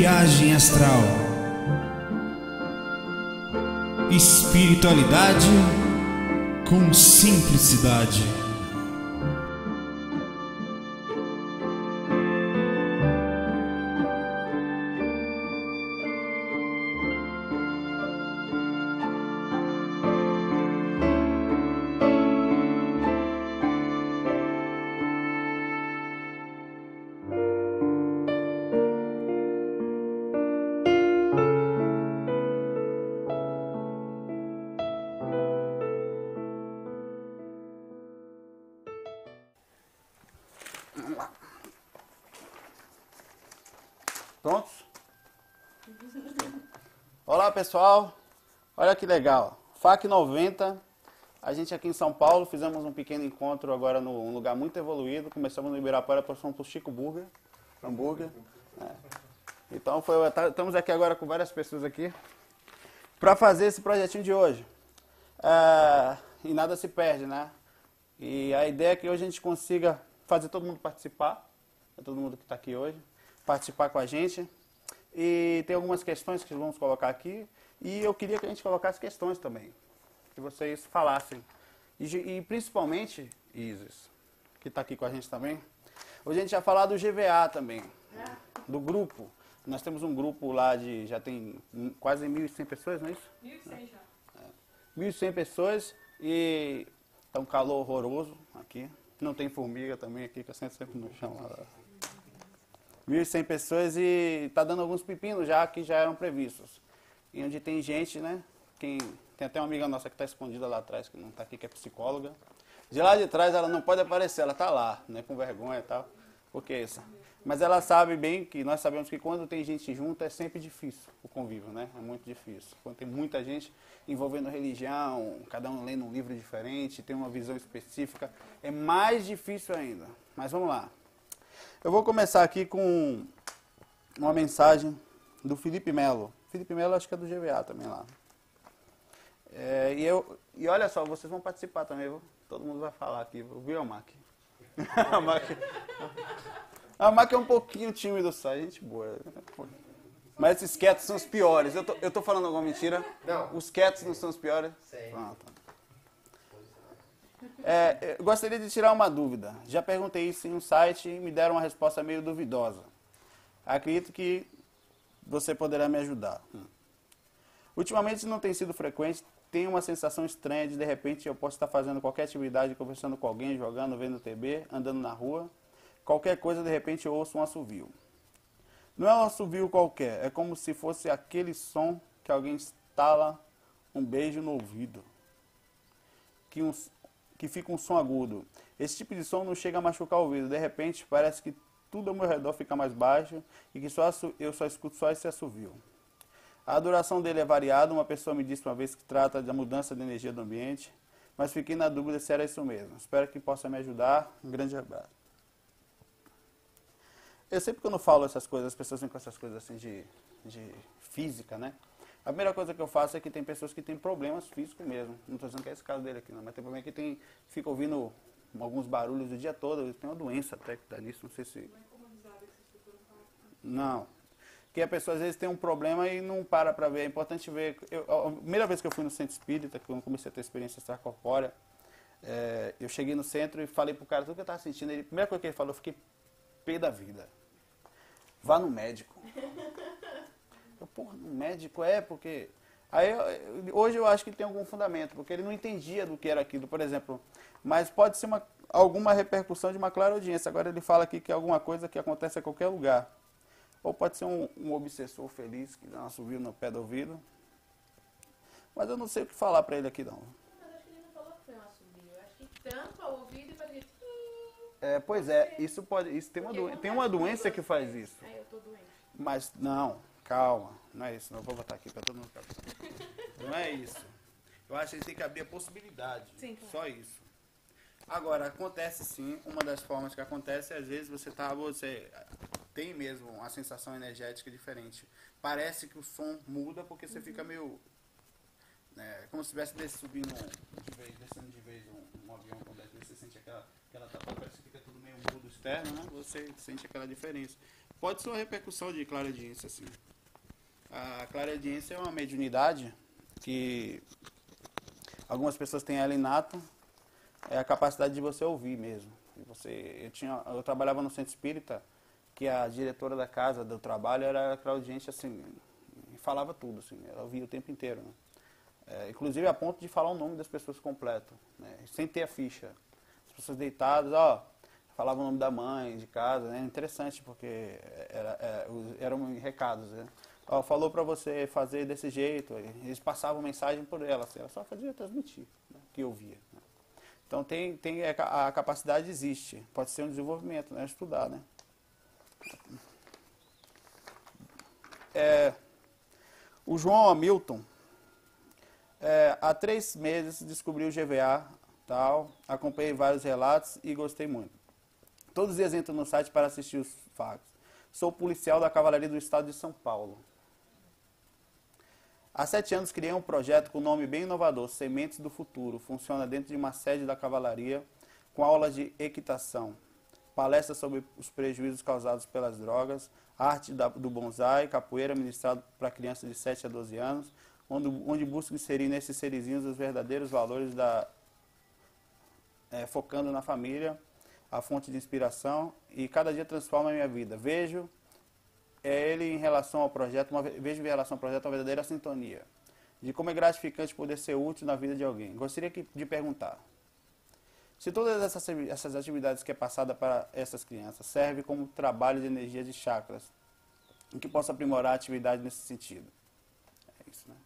Viagem Astral. Espiritualidade com simplicidade. Pessoal, olha que legal. FAC 90, a gente aqui em São Paulo fizemos um pequeno encontro agora num lugar muito evoluído. Começamos no Ibirapuera, passamos para o Chico Burger, hambúrguer. É. Então foi, tá- estamos aqui agora com várias pessoas aqui para fazer esse projetinho de hoje. É, e nada se perde, né? E a ideia é que hoje a gente consiga fazer todo mundo participar, todo mundo que está aqui hoje, participar com a gente. E tem algumas questões que vamos colocar aqui. E eu queria que a gente colocasse questões também, que vocês falassem. E, e principalmente, Isis, que está aqui com a gente também, hoje a gente vai falar do GVA também, do grupo. Nós temos um grupo lá de, já tem quase 1.100 pessoas, não é isso? 1.100 já. 1.100 pessoas e tá um calor horroroso aqui. Não tem formiga também aqui, que eu sento sempre no chão. lá. 1.100 pessoas e tá dando alguns pepinos já que já eram previstos. E onde tem gente, né? Quem, tem até uma amiga nossa que está escondida lá atrás, que não está aqui, que é psicóloga. De lá de trás ela não pode aparecer, ela tá lá, né? Com vergonha e tal. Porque isso. Mas ela sabe bem que nós sabemos que quando tem gente junto é sempre difícil o convívio, né? É muito difícil. Quando tem muita gente envolvendo religião, cada um lendo um livro diferente, tem uma visão específica, é mais difícil ainda. Mas vamos lá. Eu vou começar aqui com uma mensagem do Felipe Melo. Felipe Melo acho que é do GVA também lá. É, e, eu, e olha só, vocês vão participar também, viu? Todo mundo vai falar aqui, viu, Mac? A Mac, a Mac é um pouquinho tímido só, gente boa. Mas esses quietos são os piores. Eu tô, eu tô falando alguma mentira? Não. Os quietos não são os piores? Sei. Ah, tá. É, eu gostaria de tirar uma dúvida. Já perguntei isso em um site e me deram uma resposta meio duvidosa. Acredito que você poderá me ajudar. Ultimamente não tem sido frequente, tenho uma sensação estranha de de repente eu posso estar fazendo qualquer atividade, conversando com alguém, jogando, vendo TV, andando na rua, qualquer coisa, de repente eu ouço um assovio. Não é um assovio qualquer, é como se fosse aquele som que alguém instala um beijo no ouvido. Que, um, que fica um som agudo. Esse tipo de som não chega a machucar o ouvido. De repente parece que tudo ao meu redor fica mais baixo e que só eu só escuto só esse assovio. A duração dele é variada. Uma pessoa me disse uma vez que trata da mudança de energia do ambiente, mas fiquei na dúvida se era isso mesmo. Espero que possa me ajudar. Um grande abraço. Eu sempre quando falo essas coisas, as pessoas vêm com essas coisas assim de, de física, né? A primeira coisa que eu faço é que tem pessoas que têm problemas físicos mesmo. Não estou dizendo que é esse caso dele aqui, não, mas tem problema que tem, fica ouvindo alguns barulhos o dia todo. Tem uma doença até que dá nisso, não sei se. Não. Porque a pessoa às vezes tem um problema e não para para ver. É importante ver. Eu, a primeira vez que eu fui no centro espírita, que eu comecei a ter experiência extracorpórea, é, eu cheguei no centro e falei pro cara tudo que eu estava sentindo. Ele, a primeira coisa que ele falou, eu fiquei pé da vida. Vá no médico. Eu, porra, no médico é porque. Aí hoje eu acho que tem algum fundamento, porque ele não entendia do que era aquilo, por exemplo. Mas pode ser uma, alguma repercussão de uma clara audiência. Agora ele fala aqui que é alguma coisa que acontece a qualquer lugar. Ou pode ser um, um obsessor feliz que dá uma subida no pé do ouvido. Mas eu não sei o que falar pra ele aqui não. Mas acho que ele não falou que foi um assobio. Eu acho que tampa o ouvido e faz aquele... É, pois é, isso pode. Isso tem uma, Porque doen- tem uma doença que faz vezes. isso. É, eu tô doente. Mas não, calma, não é isso. Não, vou botar aqui para todo mundo ficar. Não é isso. Eu acho que a gente tem que abrir a possibilidade. Sim, claro. Só isso. Agora, acontece sim, uma das formas que acontece é às vezes você tá, você tem mesmo uma sensação energética diferente. Parece que o som muda porque você fica meio. né, como se estivesse subindo de vez, descendo de vez um, um avião, quando às vezes você sente aquela aquela tapada parece que fica tudo meio mudo externo, né? Você sente aquela diferença. Pode ser uma repercussão de clareaudiência, assim. A clareaudiência é uma mediunidade que algumas pessoas têm ela inato, é a capacidade de você ouvir mesmo. Você, eu, tinha, eu trabalhava no centro espírita, que a diretora da casa do trabalho era clareaudiência, assim, falava tudo, assim, ela ouvia o tempo inteiro, né? É, inclusive a ponto de falar o nome das pessoas completo, né? sem ter a ficha. As pessoas deitadas, ó, falavam o nome da mãe, de casa, né? Interessante, porque era, é, os- eram recados, né? Ó, falou pra você fazer desse jeito, eles passavam mensagem por ela, assim, ela só fazia transmitir, né? que eu via. né? Então tem, tem a ca- a capacidade existe, pode ser um desenvolvimento, né? Estudar, né? É, o João Hamilton, é, há três meses descobri o GVA, tal, acompanhei vários relatos e gostei muito. Todos os dias entro no site para assistir os fatos. Sou policial da Cavalaria do Estado de São Paulo. Há sete anos criei um projeto com nome bem inovador, Sementes do Futuro. Funciona dentro de uma sede da Cavalaria, com aulas de equitação, palestras sobre os prejuízos causados pelas drogas, arte da- do bonsai, capoeira ministrado para crianças de 7 a 12 anos, onde, onde busco inserir nesses serizinhos os verdadeiros valores da, é, focando na família, a fonte de inspiração e cada dia transforma a minha vida. Vejo ele em relação ao projeto, uma, ve- vejo em relação ao projeto uma verdadeira sintonia, de como é gratificante poder ser útil na vida de alguém. Gostaria que- de perguntar, se todas essas, essas atividades que é passada para essas crianças servem como trabalho de energia de chakras, em que possa aprimorar a atividade nesse sentido. É isso, né?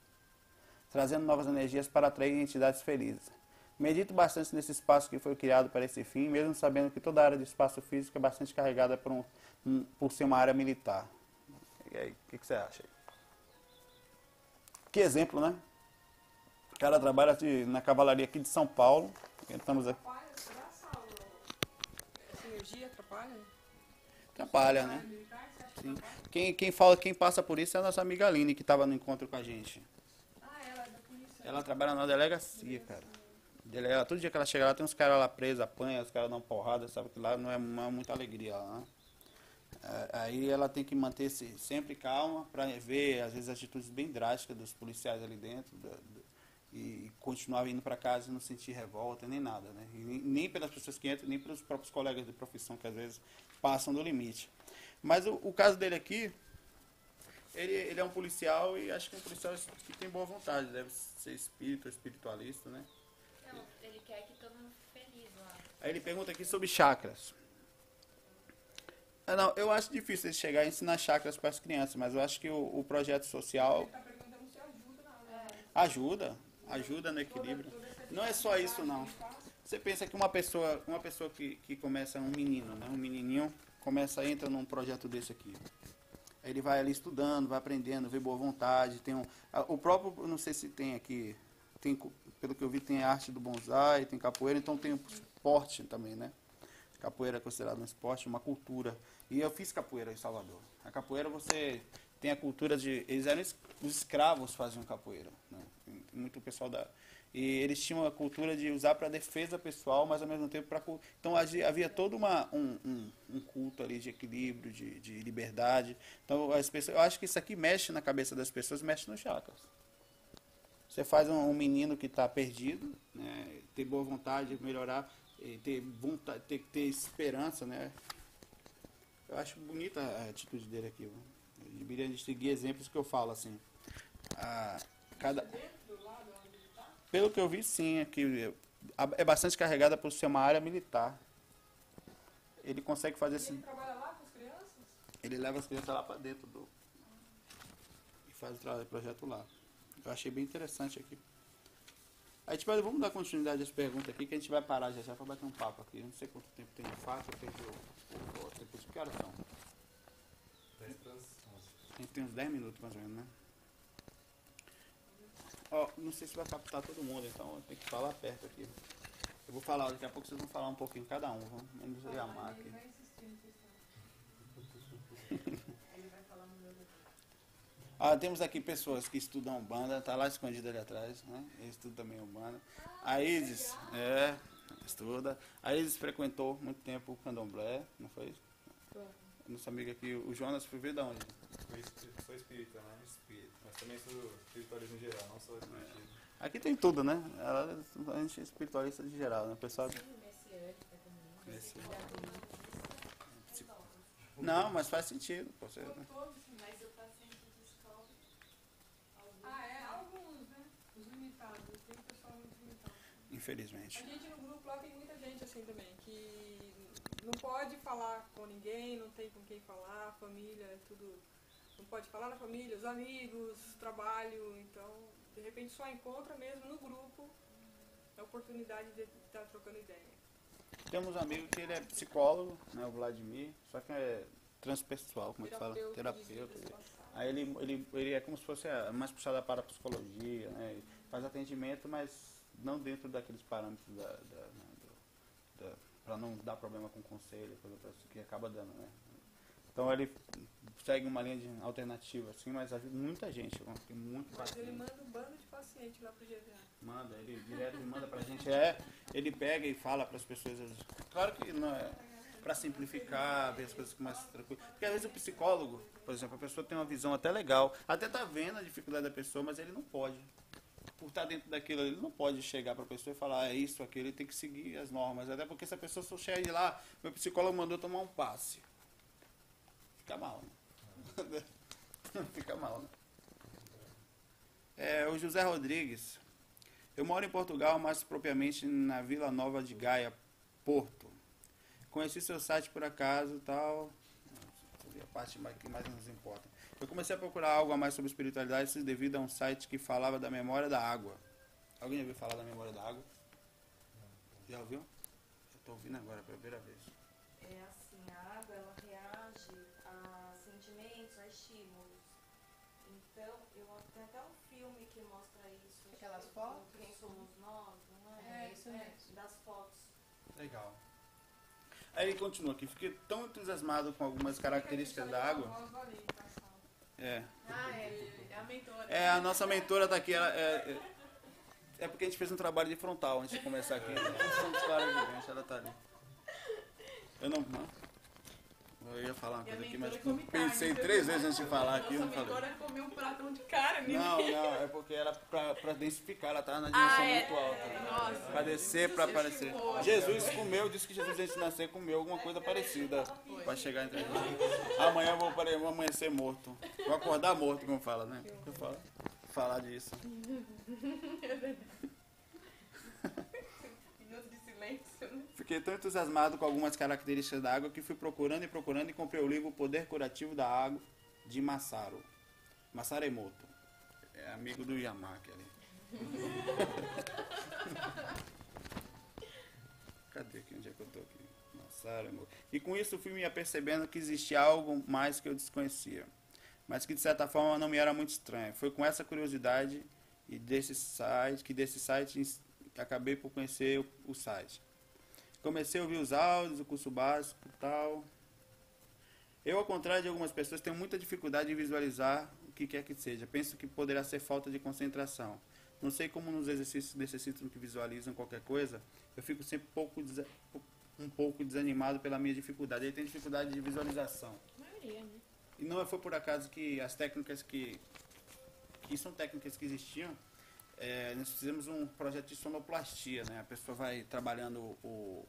Trazendo novas energias para atrair entidades felizes. Medito bastante nesse espaço que foi criado para esse fim, mesmo sabendo que toda a área de espaço físico é bastante carregada por, um- por ser uma área militar. O que, que você acha? Que exemplo, né? O cara trabalha de- na cavalaria aqui de São Paulo. Estamos aqui. Essa energia atrapalha? Atrapalha, né? Sim. Quem, quem, fala, quem passa por isso é a nossa amiga Aline, que estava no encontro com a gente. Ah, ela é da polícia. Ela trabalha na delegacia, cara. Ela- todo dia que ela chega lá, tem uns caras lá presos, apanha, os caras dão porrada, sabe que lá não é, não é muita alegria lá, né? Aí ela tem que manter-se sempre calma para ver, às vezes, atitudes bem drásticas dos policiais ali dentro da- do- e continuar indo para casa e não sentir revolta nem nada, né? Nem, nem pelas pessoas que entram, nem pelos próprios colegas de profissão que às vezes passam do limite. Mas o, o caso dele aqui, ele, ele é um policial e acho que é um policial que tem boa vontade, deve ser espírito, espiritualista, né? Não, ele quer que todo mundo fique feliz lá. Aí ele pergunta aqui sobre chakras. Ah, não, eu acho difícil ele chegar a ensinar chakras para as crianças, mas eu acho que o, o projeto social tá perguntando se ajuda na na- ajuda, ajuda no equilíbrio. Não é só isso não. Você pensa que uma pessoa, uma pessoa que, que começa um menino, né, um menininho, começa entra num projeto desse aqui. Aí ele vai ali estudando, vai aprendendo, vê boa vontade, tem um, o próprio, não sei se tem aqui, tem pelo que eu vi tem arte do bonsai, tem capoeira, então tem o esporte também, né? Capoeira é considerado um esporte, uma cultura. E eu fiz capoeira em Salvador. A capoeira você tem a cultura de. Eles eram es- os escravos faziam capoeira. Né? Muito pessoal da. E eles tinham a cultura de usar para defesa pessoal, mas ao mesmo tempo para. Então havia todo uma, um, um, um culto ali de equilíbrio, de, de liberdade. Então as pessoas, eu acho que isso aqui mexe na cabeça das pessoas, mexe nos chakras. Você faz um, um menino que está perdido, né, ter boa vontade de melhorar, e ter, vontade, ter, ter esperança, né? Eu acho bonita a atitude dele aqui. viu? Eu deveria de seguir exemplos que eu falo assim. A, cada, pelo que eu vi, sim, é que é bastante carregada por ser uma área militar. Ele consegue fazer esse. Ele trabalha lá com as crianças? Ele leva as crianças lá para dentro do. E faz o projeto lá. Eu achei bem interessante aqui. Aí, tipo, vamos dar continuidade às perguntas aqui, que a gente vai parar já já para bater um papo aqui. Eu não sei quanto tempo tem de fato, eu perdi o, o, o tempo de que horas são. A gente tem uns 10 minutos mais ou menos, né? Ó, não sei se vai captar todo mundo, então tem que falar perto aqui. Eu vou falar, daqui a pouco vocês vão falar um pouquinho cada um, vamos menos eu e a Mar aqui. Ele vai insistir na questão. Ele vai falar no meu Ah, temos aqui pessoas que estudam Umbanda, tá lá escondido ali atrás, né? Ele estuda também Umbanda. A Isis, é, Estuda. Aí eles frequentou muito tempo o candomblé, não foi? Nosso amigo aqui, o Jonas, foi ver da onde? Sou espírita, né? Espírita. Mas também sou espiritualista em geral, não sou espiritismo. Aqui tem tudo, né? Ela- A gente é espiritualista de geral, né? O pessoal. Messiânica também. Messiânica. Não, mas faz sentido. você- Mas o paciente descobre. Ah, é? Alguns, né? Os limitados. Tem pessoal muito limitado. A Infelizmente. gente no grupo lá tem muita gente assim também, que não pode falar com ninguém, não tem com quem falar, família, é tudo. Não pode falar na família, os amigos, trabalho, então de repente só encontra mesmo no grupo a oportunidade de estar trocando ideia. Temos um amigo que ele é psicólogo, né? O Vladimir, só que é transpessoal, como é que fala? Terapeuta. Aí ele, ele, ele é como se fosse mais puxado para a psicologia, né? Faz atendimento, mas não dentro daqueles parâmetros da, da, né, do- da- para não dar problema com conselho, coisa pra- que acaba dando, né? Então ele segue uma linha de alternativa, assim, mas ajuda muita gente, tem muito Mas ele paciente. manda um bando de paciente lá pro GVA. Manda, ele direto manda pra gente. É, ele pega e fala pras pessoas. Claro que não é pra simplificar, ver as coisas com mais tranquilo. Porque às vezes o psicólogo, por exemplo, a pessoa tem uma visão até legal, até tá vendo a dificuldade da pessoa, mas ele não pode. Por estar dentro daquilo, ele não pode chegar pra pessoa e falar, ah, é isso, aquilo, ele tem que seguir as normas. Até porque se a pessoa só chega de lá, meu psicólogo mandou tomar um passe. Fica mal, né? Fica mal, né? É, o José Rodrigues. Eu moro em Portugal, mais propriamente na Vila Nova de Gaia, Porto. Conheci seu site por acaso tal. Nossa, a parte que mais nos importa. Eu comecei a procurar algo a mais sobre espiritualidade devido a um site que falava da memória da água. Alguém já ouviu falar da memória da água? Já ouviu? Eu estou ouvindo agora pela primeira vez. É assim, a água ela reage a sentimentos, a estímulos. Então, eu tenho até um filme que mostra isso. Aquelas Tipo, fotos? Quem somos nós, não é? É, isso mesmo. Das fotos. Legal. Aí ele continua aqui. Fiquei tão entusiasmado com algumas características da água. É. Ah, é. É a mentora. É, a nossa mentora tá aqui. ela- é, é, é porque a gente fez um trabalho de frontal antes de começar aqui. Ela tá ali. Eu não. Eu ia falar uma a coisa aqui, mas come carne, pensei viu? três vezes antes de falar aqui. Nossa Não falei. mentora comeu um pratão de cara, né? Não, não, é porque era pra, pra densificar, ela tava na dimensão Ah, é. muito alta. Nossa. Pra descer, pra aparecer. Poxa. Jesus comeu, disse que Jesus antes de nascer comeu alguma coisa parecida pra chegar entre nós. Amanhã eu vou, apare- vou amanhecer morto. Vou acordar morto, como fala, né? Eu falo, falar disso. Minuto de silêncio, né? Fiquei tão entusiasmado com algumas características da água que fui procurando e procurando e comprei o livro O Poder Curativo da Água, de Masaru. Masaru Emoto. É amigo do Yamaki ali. Cadê aqui? Onde é que eu tô aqui? Masaru Emoto. E com isso fui me apercebendo que existia algo mais que eu desconhecia. Mas que de certa forma não me era muito estranho. Foi com essa curiosidade e desse site que desse site acabei por conhecer o, o site. Comecei a ouvir os áudios, o curso básico e tal. Eu, ao contrário de algumas pessoas, tenho muita dificuldade em visualizar o que quer que seja. Penso que poderá ser falta de concentração. Não sei como nos exercícios necessitam que visualizam qualquer coisa. Eu fico sempre pouco um pouco desanimado pela minha dificuldade. Ele tem dificuldade de visualização. A maioria, né? E não foi por acaso que as técnicas que, que são técnicas que existiam, é, nós fizemos um projeto de sonoplastia, né? A pessoa vai trabalhando o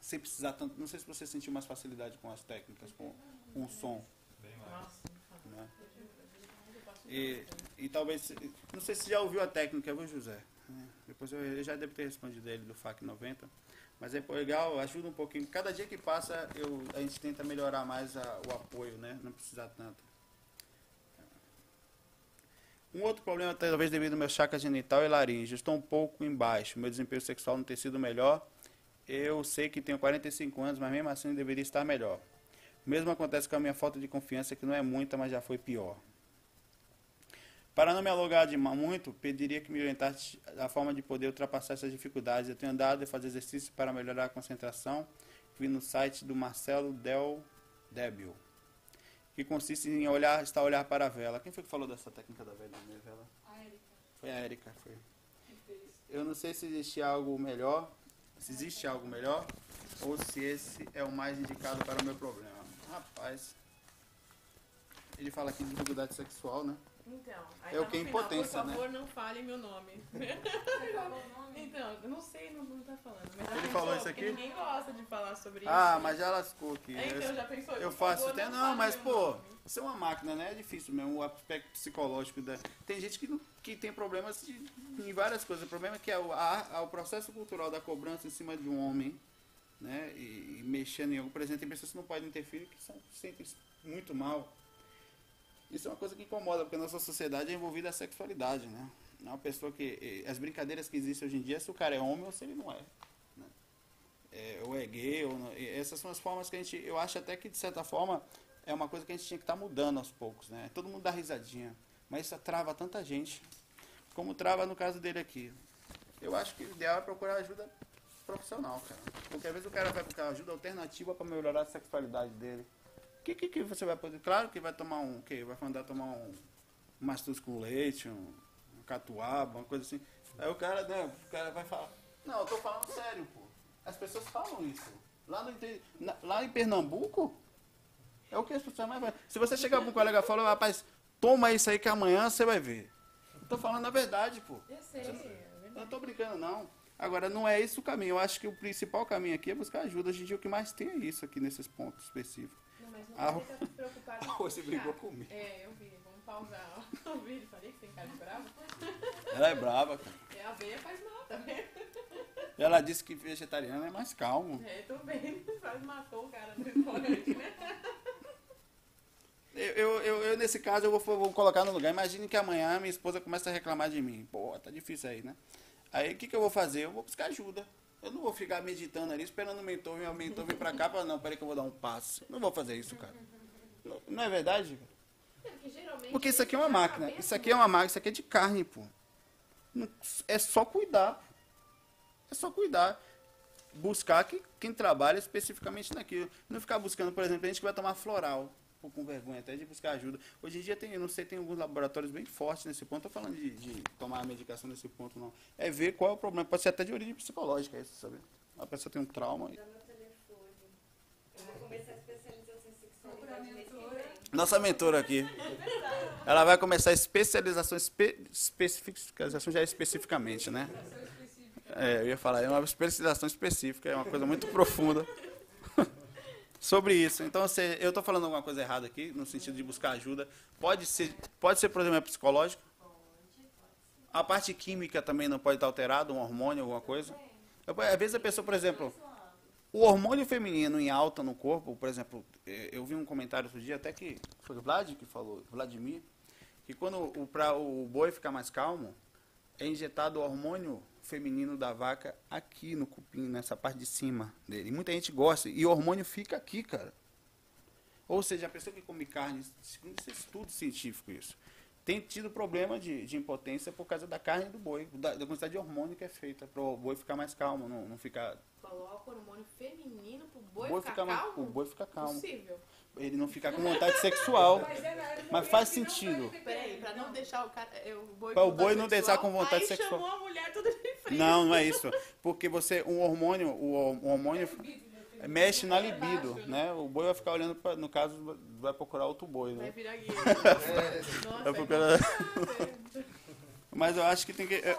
sem precisar tanto, não sei se você sentiu mais facilidade com as técnicas, com, com o som, Bem mais. Né? E, e talvez, não sei se já ouviu a técnica, viu José? É, Depois eu, eu já devo ter respondido ele do FAC 90, mas é legal, ajuda um pouquinho. Cada dia que passa, eu, a gente tenta melhorar mais a- o apoio, né? Não precisar tanto. Um outro problema, talvez devido ao meu chakra genital e laringe. Estou um pouco embaixo. Meu desempenho sexual não tem sido melhor. Eu sei que tenho 45 anos, mas mesmo assim deveria estar melhor. O mesmo acontece com a minha falta de confiança, que não é muita, mas já foi pior. Para não me alugar de muito, pediria que me orientasse a forma de poder ultrapassar essas dificuldades. Eu tenho andado a fazer exercícios para melhorar a concentração. Vi no site do Marcelo Del Débil, que consiste em olhar, estar a olhar para a vela. Quem foi que falou dessa técnica da vela? A Erika Foi a Erika, foi. Eu não sei se existe algo melhor. se existe algo melhor ou se esse é o mais indicado para o meu problema. Rapaz, ele fala aqui de dificuldade sexual, né? Então, aí É o tá que é impotência, Por né? favor, não fale meu nome. Você falou o nome? Então, eu não sei, não, não tá falando. Mas Ele falou isso Porque aqui? Ninguém gosta de falar sobre Ah, isso. mas já lascou aqui. É, então, já pensou? Eu Por faço favor, até. não Não, mas pô, nome. você é uma máquina, né? É difícil mesmo. O aspecto psicológico da. Tem gente que, não- que tem problemas de- em várias coisas. O problema é que é o, a- o processo cultural da cobrança em cima de um homem, né? E, e mexendo em algo. Por exemplo, tem pessoas que não podem interferir que são, se sentem muito mal. Isso é uma coisa que incomoda, porque a nossa sociedade é envolvida a sexualidade, né? É uma pessoa que. eh, As brincadeiras que existem hoje em dia é se o cara é homem ou se ele não é. né? É, ou é gay, ou não, essas são as formas que a gente. Eu acho até que, de certa forma, é uma coisa que a gente tinha que estar mudando aos poucos, né? Todo mundo dá risadinha. Mas isso trava tanta gente. Como trava no caso dele aqui. Eu acho que o ideal é procurar ajuda profissional, cara. Porque às vezes o cara vai procurar ajuda alternativa para melhorar a sexualidade dele. O que, que, que você vai poder? Claro que vai tomar um. que Vai mandar tomar um, mastuz com leite, um, um catuaba, uma coisa assim. Aí o cara, né, o cara vai falar. Não, eu tô falando sério, pô. As pessoas falam isso. Lá, no, na- lá em Pernambuco, é o que as pessoas mais vai. Se você chegar para um colega e falar, rapaz, toma isso aí que amanhã você vai ver. Eu tô falando a verdade, pô. Eu sei, é Eu verdade. não tô brincando, não. Agora, não é esse o caminho. Eu acho que o principal caminho aqui é buscar ajuda. Hoje em dia, o que mais tem é isso aqui nesses pontos específicos. Mas não Ah, preocupado Ah, você brigou comigo. É, eu vi. Vamos pausar. Vi, ele falei que tem cara de bravo. Ela é brava, cara. É, a veia faz mal, vendo? Ela disse que vegetariano é mais calmo. É, tô vendo. Quase matou o cara restaurante, né? Eu, eu, eu, eu, nesse caso, eu vou, vou colocar no lugar. Imagine que amanhã minha esposa começa a reclamar de mim. Pô, tá difícil aí, né? Aí, o que, que eu vou fazer? Eu vou buscar ajuda. Eu não vou ficar meditando ali, esperando o mentor, meu mentor vir pra cá para não, peraí que eu vou dar um passo. Não vou fazer isso, cara. Não, não é verdade? É, Porque. Porque isso aqui é uma máquina. cabeça, Isso aqui é uma máquina, isso aqui é de carne, pô. É só cuidar. É só cuidar. Buscar que, quem trabalha especificamente naquilo. Não ficar buscando, por exemplo, a gente que vai tomar floral. Pô, com vergonha até de buscar ajuda. Hoje em dia tem, eu não sei, tem alguns laboratórios bem fortes nesse ponto. Estou falando de, de tomar a medicação nesse ponto, não. É ver qual é o problema. Pode ser até de origem psicológica, isso, sabe? A pessoa tem um trauma. e-. Nossa mentora aqui. Ela vai começar a especialização, espe, especificação já é especificamente, né? É, eu ia falar, é uma especialização específica, é uma coisa muito profunda sobre isso. Então, se eu estou falando alguma coisa errada aqui, no sentido de buscar ajuda, pode ser, pode ser problema psicológico? A parte química também não pode estar alterada, um hormônio, alguma coisa? Às vezes a pessoa, por exemplo, o hormônio feminino em alta no corpo, por exemplo, eh, eu vi um comentário outro dia, até que foi o Vlad que falou, Vladimir, que quando o, para o boi ficar mais calmo, é injetado o hormônio feminino da vaca aqui no cupim, nessa parte de cima dele. E muita gente gosta, e o hormônio fica aqui, cara. Ou seja, a pessoa que come carne, segundo esse estudo científico isso, tem tido problema de, de impotência por causa da carne do boi, da, da quantidade de hormônio que é feita, para o boi ficar mais calmo, não, não ficar... Coloca o hormônio feminino boi, o boi ficar fica mais- calmo? o boi fica calmo. Possível. Ele não ficar com vontade sexual. Mas, é, faz sentido. Peraí, pra não deixar o cara. é, O boi Pra o boi não deixar com vontade sexual. chamou a mulher tudo de frente. Não, não é isso. Porque você, um hormônio, o, hormônio mexe na libido, né? O boi vai ficar olhando, pra, no caso, vai procurar outro boi, Vai né? virar guia. Vai é procurar... complicado. Mas eu acho que tem que... eu-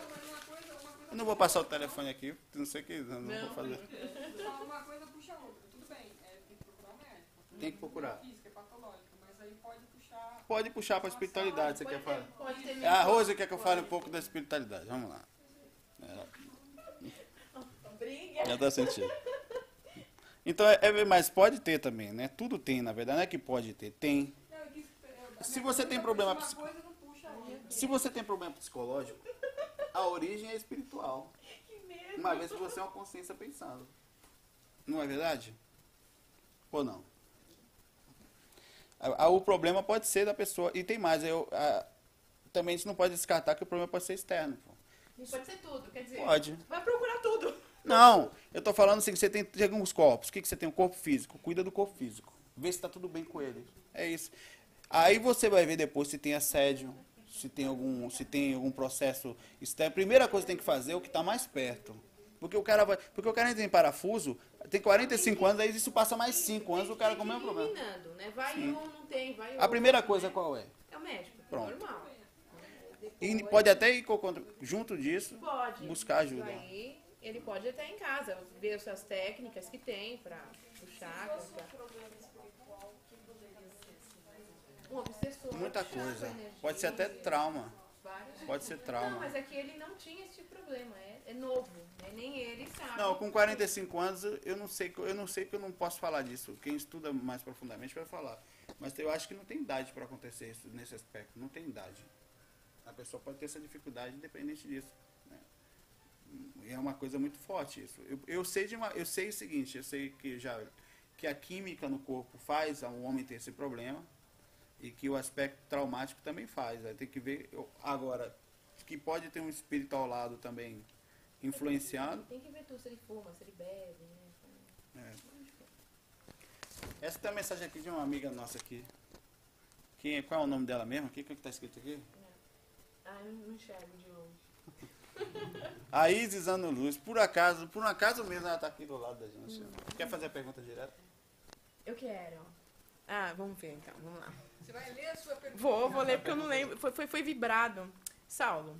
não vou passar o telefone aqui, não sei o que, eu não, vou Não, fazer. Uma coisa, a outra. Tudo bem, é, tem que procurar um médico. Tem que procurar. É física, é patológica, mas aí pode puxar. Pode puxar para a espiritualidade, você quer falar? Pode ter É, A mentor. Rose quer que eu fale um pouco da espiritualidade, vamos lá. Briga. Já tá sentindo. Então, é, é- mas pode ter também, né? Tudo tem, na verdade, não é que pode ter, tem. Se você tem problema puxa psico- uma coisa, não puxa a outra. Se você tem problema psicológico, a origem é espiritual. Uma vez que você é uma consciência pensando. Não é verdade? Ou não? A- a- O problema pode ser da pessoa. E tem mais, eu, a- também a gente não pode descartar que o problema pode ser externo. pô. Não pode ser tudo, quer dizer. Pode. Vai procurar tudo. Não, eu tô falando assim, que você tem, tem alguns corpos. O que, que você tem? O corpo físico. Cuida do corpo físico. Vê se tá tudo bem com ele. É isso. Aí você vai ver depois se tem assédio, se tem algum, se tem algum processo externo. Primeira coisa que tem que fazer é o que está mais perto. Porque o cara vai. Porque o cara entra em parafuso, tem 45 anos, aí isso passa mais 5 anos, o cara com o mesmo problema. Né? Vai um, não tem, vai A outro, primeira coisa né? qual é? É o médico, Pronto. normal. E pode até ir junto disso. Pode. buscar ajuda. Aí, ele pode até em casa ver essas técnicas que tem pra puxar. Pra- um assim? Um obsessor. Muita coisa. Pode ser até trauma. Vários- Pode ser Não, trauma. mas é que ele não tinha esse tipo de problema. É, é novo. Né? Nem ele sabe. Não, com 45 anos eu não sei, que- eu não sei que eu não posso falar disso. Quem estuda mais profundamente vai falar. Mas eu acho que não tem idade para acontecer isso nesse aspecto. Não tem idade. A pessoa pode ter essa dificuldade independente disso. né? E é uma coisa muito forte isso. Eu, eu sei de uma, eu sei o seguinte, eu sei que já que a química no corpo faz o homem ter esse problema e que o aspecto traumático também faz. Aí tem que ver agora que pode ter um espírito ao lado também influenciando. Tem que ver tudo se ele fuma, se ele bebe, né? É. Essa tem uma mensagem aqui de uma amiga nossa aqui. Quem, qual é o nome dela mesmo? O que está escrito aqui? Ah, eu não enxergo de longe. A Isis Ano Luz. Por acaso, por um acaso mesmo ela está aqui do lado da gente. Quer fazer a pergunta direto? Eu quero. Ah, vamos ver então, vamos lá. Você vai ler a sua pergunta? Vou, vou ler porque eu não lembro. Foi, foi, foi vibrado. Saulo.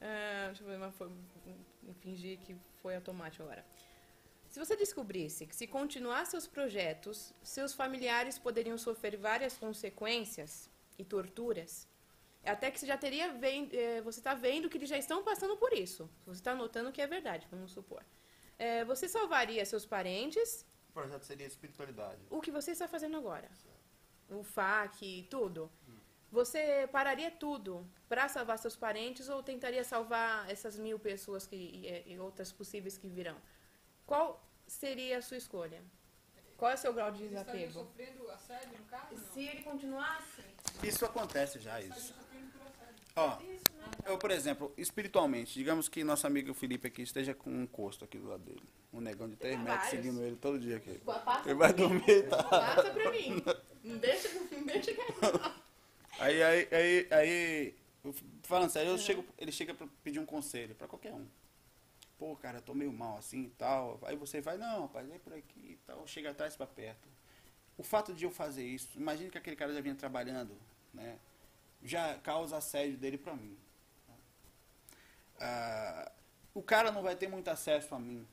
ah, deixa eu ver, mas foi, fingir que foi automático agora. Se você descobrisse que se continuar seus projetos, seus familiares poderiam sofrer várias consequências e torturas, até que você já teria ven- eh, você está vendo que eles já estão passando por isso. Você está notando que é verdade, vamos supor. Eh, você salvaria seus parentes projeto seria espiritualidade. o que você está fazendo agora. O FAC, tudo. Você pararia tudo para salvar seus parentes ou tentaria salvar essas mil pessoas que, e, e outras possíveis que virão? Qual seria a sua escolha? Qual é o seu grau de Ele desapego? sofrendo assédio, no caso? Se ele continuasse. Isso acontece já, isso. Estaria sofrendo por assédio. Ó, eu, por exemplo, espiritualmente, digamos que nosso amigo Felipe aqui esteja com um encosto aqui do lado dele. Um negão de 3 Tem metros seguindo ele todo dia aqui. Passa Ele vai dormir tá. Passa pra mim. Não deixa, não deixa. Aí, aí, aí, aí, eu falando sério, eu chego, ele chega pra pedir um conselho pra qualquer um. Pô, cara, eu tô meio mal assim e tal. Aí você vai, não, rapaz, é por aqui e tal. Chega atrás pra perto. O fato de eu fazer isso, imagine que aquele cara já vinha trabalhando, né? Já causa assédio dele pra mim. Ah, o cara não vai ter muito acesso a mim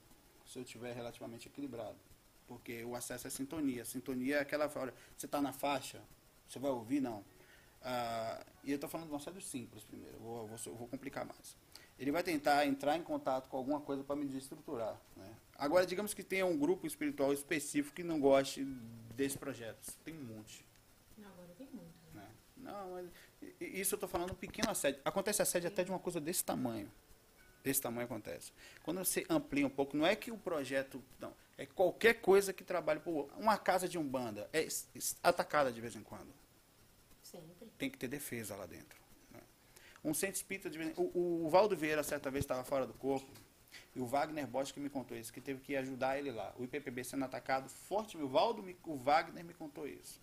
se eu estiver relativamente equilibrado. Porque o acesso é sintonia. Sintonia é aquela hora, você está na faixa, você vai ouvir? Não. Ah, e eu estou falando de um assédio simples primeiro, vou, vou, eu vou complicar mais. Ele vai tentar entrar em contato com alguma coisa para me desestruturar. Né? Agora, digamos que tenha um grupo espiritual específico que não goste desse projeto. Tem um monte. Não, agora tem muito. Né? Não, mas isso eu estou falando um pequeno assédio. Acontece assédio até de uma coisa desse tamanho. Desse tamanho acontece. Quando você amplia um pouco, não é que o projeto. Não. É qualquer coisa que trabalhe por. Uma casa de umbanda é atacada de vez em quando. Sempre. Tem que ter defesa lá dentro. né? Um centro espírita de o, o Valdo Vieira, certa vez, estava fora do corpo. E o Wagner Bosch que me contou isso, que teve que ajudar ele lá. O IPPB sendo atacado forte. O Valdo, o Wagner me contou isso.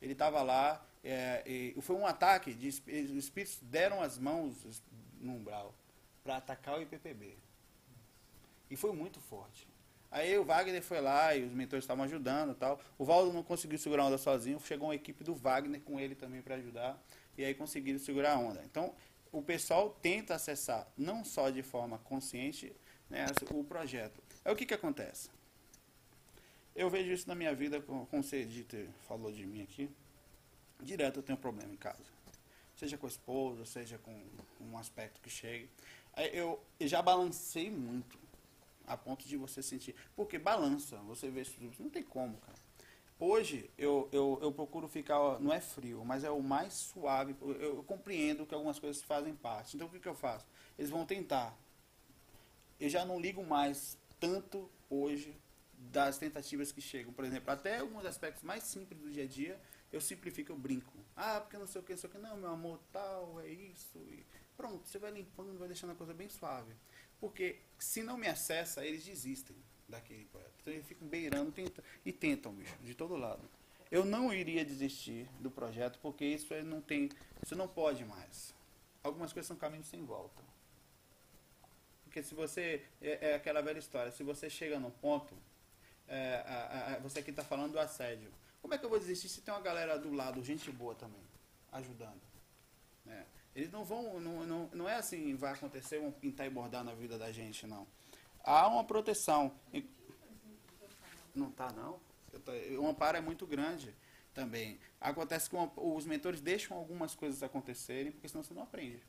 Ele estava lá, é, foi um ataque, de, os espíritos deram as mãos no umbral para atacar o IPPB. E foi muito forte. Aí o Wagner foi lá e os mentores estavam ajudando tal. O Valdo não conseguiu segurar a onda sozinho, chegou uma equipe do Wagner com ele também para ajudar. E aí conseguiram segurar a onda. Então, o pessoal tenta acessar, não só de forma consciente, né, o projeto. Aí o que, que acontece? Eu vejo isso na minha vida, como como você dito, falou de mim aqui. Direto eu tenho problema em casa. Seja com a esposa, seja com um aspecto que chegue. Eu, já balancei muito, a ponto de você sentir. Porque balança, você vê isso, não tem como, cara. Hoje eu, eu, eu procuro ficar, não é frio, mas é o mais suave. Eu compreendo que algumas coisas fazem parte. Então o que, que eu faço? Eles vão tentar. Eu já não ligo mais tanto hoje das tentativas que chegam. Por exemplo, até alguns aspectos mais simples do dia a dia, eu simplifico, eu brinco. Ah, porque não sei o que, não sei o que. Não, meu amor, tal, é isso. E pronto, você vai limpando, vai deixando a coisa bem suave. Porque se não me acessa, eles desistem daquele projeto. Então eles ficam beirando tenta, e tentam, bicho, de todo lado. Eu não iria desistir do projeto, porque isso não tem. Você não pode mais. Algumas coisas são caminhos sem volta. Porque se você. É, é aquela velha história, se você chega num ponto. é, você aqui está falando do assédio. Como é que eu vou desistir se tem uma galera do lado, gente boa também, ajudando? né? Eles não vão. Não, não, não é assim, vai acontecer, vão pintar e bordar na vida da gente, não. Há uma proteção. Não tá, não. O amparo é muito grande também. Acontece que os mentores deixam algumas coisas acontecerem, porque senão você não aprende.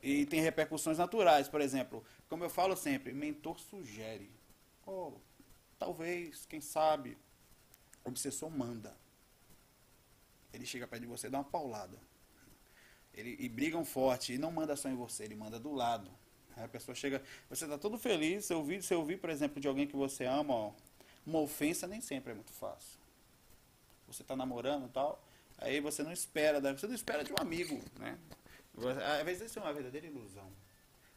E tem repercussões naturais, por exemplo, como eu falo sempre, mentor sugere. Oh, talvez, quem sabe, o obsessor manda. Ele chega perto de você dá uma paulada. Ele, e brigam forte, e não manda só em você, ele manda do lado. Aí a pessoa chega, você está todo feliz, você ouvir, você ouvir, por exemplo, de alguém que você ama, ó, uma ofensa nem sempre é muito fácil. Você está namorando e tal, aí você não espera, você não espera de um amigo, né? Às vezes isso é uma verdadeira ilusão.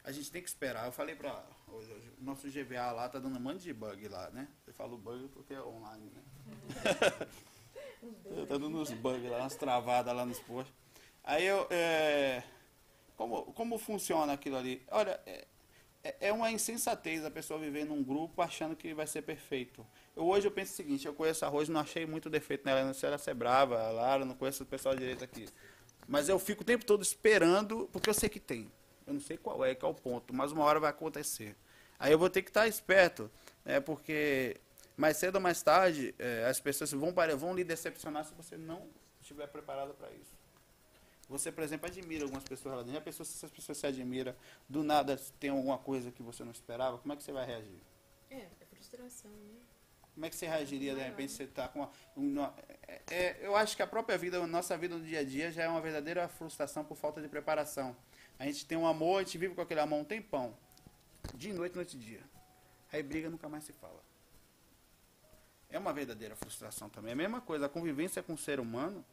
A gente tem que esperar. Eu falei para o nosso GVA lá tá dando um monte de bug lá, né? Eu falo bug porque é online, né? tá dando uns bugs lá, umas travadas lá nos postos. Aí eu. é, como, como funciona aquilo ali? Olha, é, é- é uma insensatez a pessoa viver num grupo achando que vai ser perfeito. Eu, hoje eu penso o seguinte, eu conheço a Rose, não achei muito defeito nela, não sei ela ser brava, a Lara, não conheço o pessoal direito aqui. Mas eu fico o tempo todo esperando, porque eu sei que tem. Eu não sei qual é, qual é o ponto, mas uma hora vai acontecer. Aí eu vou ter que estar esperto, né, porque mais cedo ou mais tarde eh, as pessoas vão, vão lhe decepcionar se você não estiver preparado para isso. Você, por exemplo, admira algumas pessoas lá dentro. Já pensou se essas pessoas se admira, do nada tem alguma coisa que você não esperava, como é que você vai reagir? É, é frustração, né? Como é que você reagiria de repente você está com uma, uma- é- é, eu acho que a própria vida, a nossa vida no dia a dia já é uma verdadeira frustração por falta de preparação. A gente tem um amor, a gente vive com aquele amor um tempão, dia e noite, noite e dia. Aí briga nunca mais se fala. É uma verdadeira frustração também. É a mesma coisa, a convivência com o ser humano,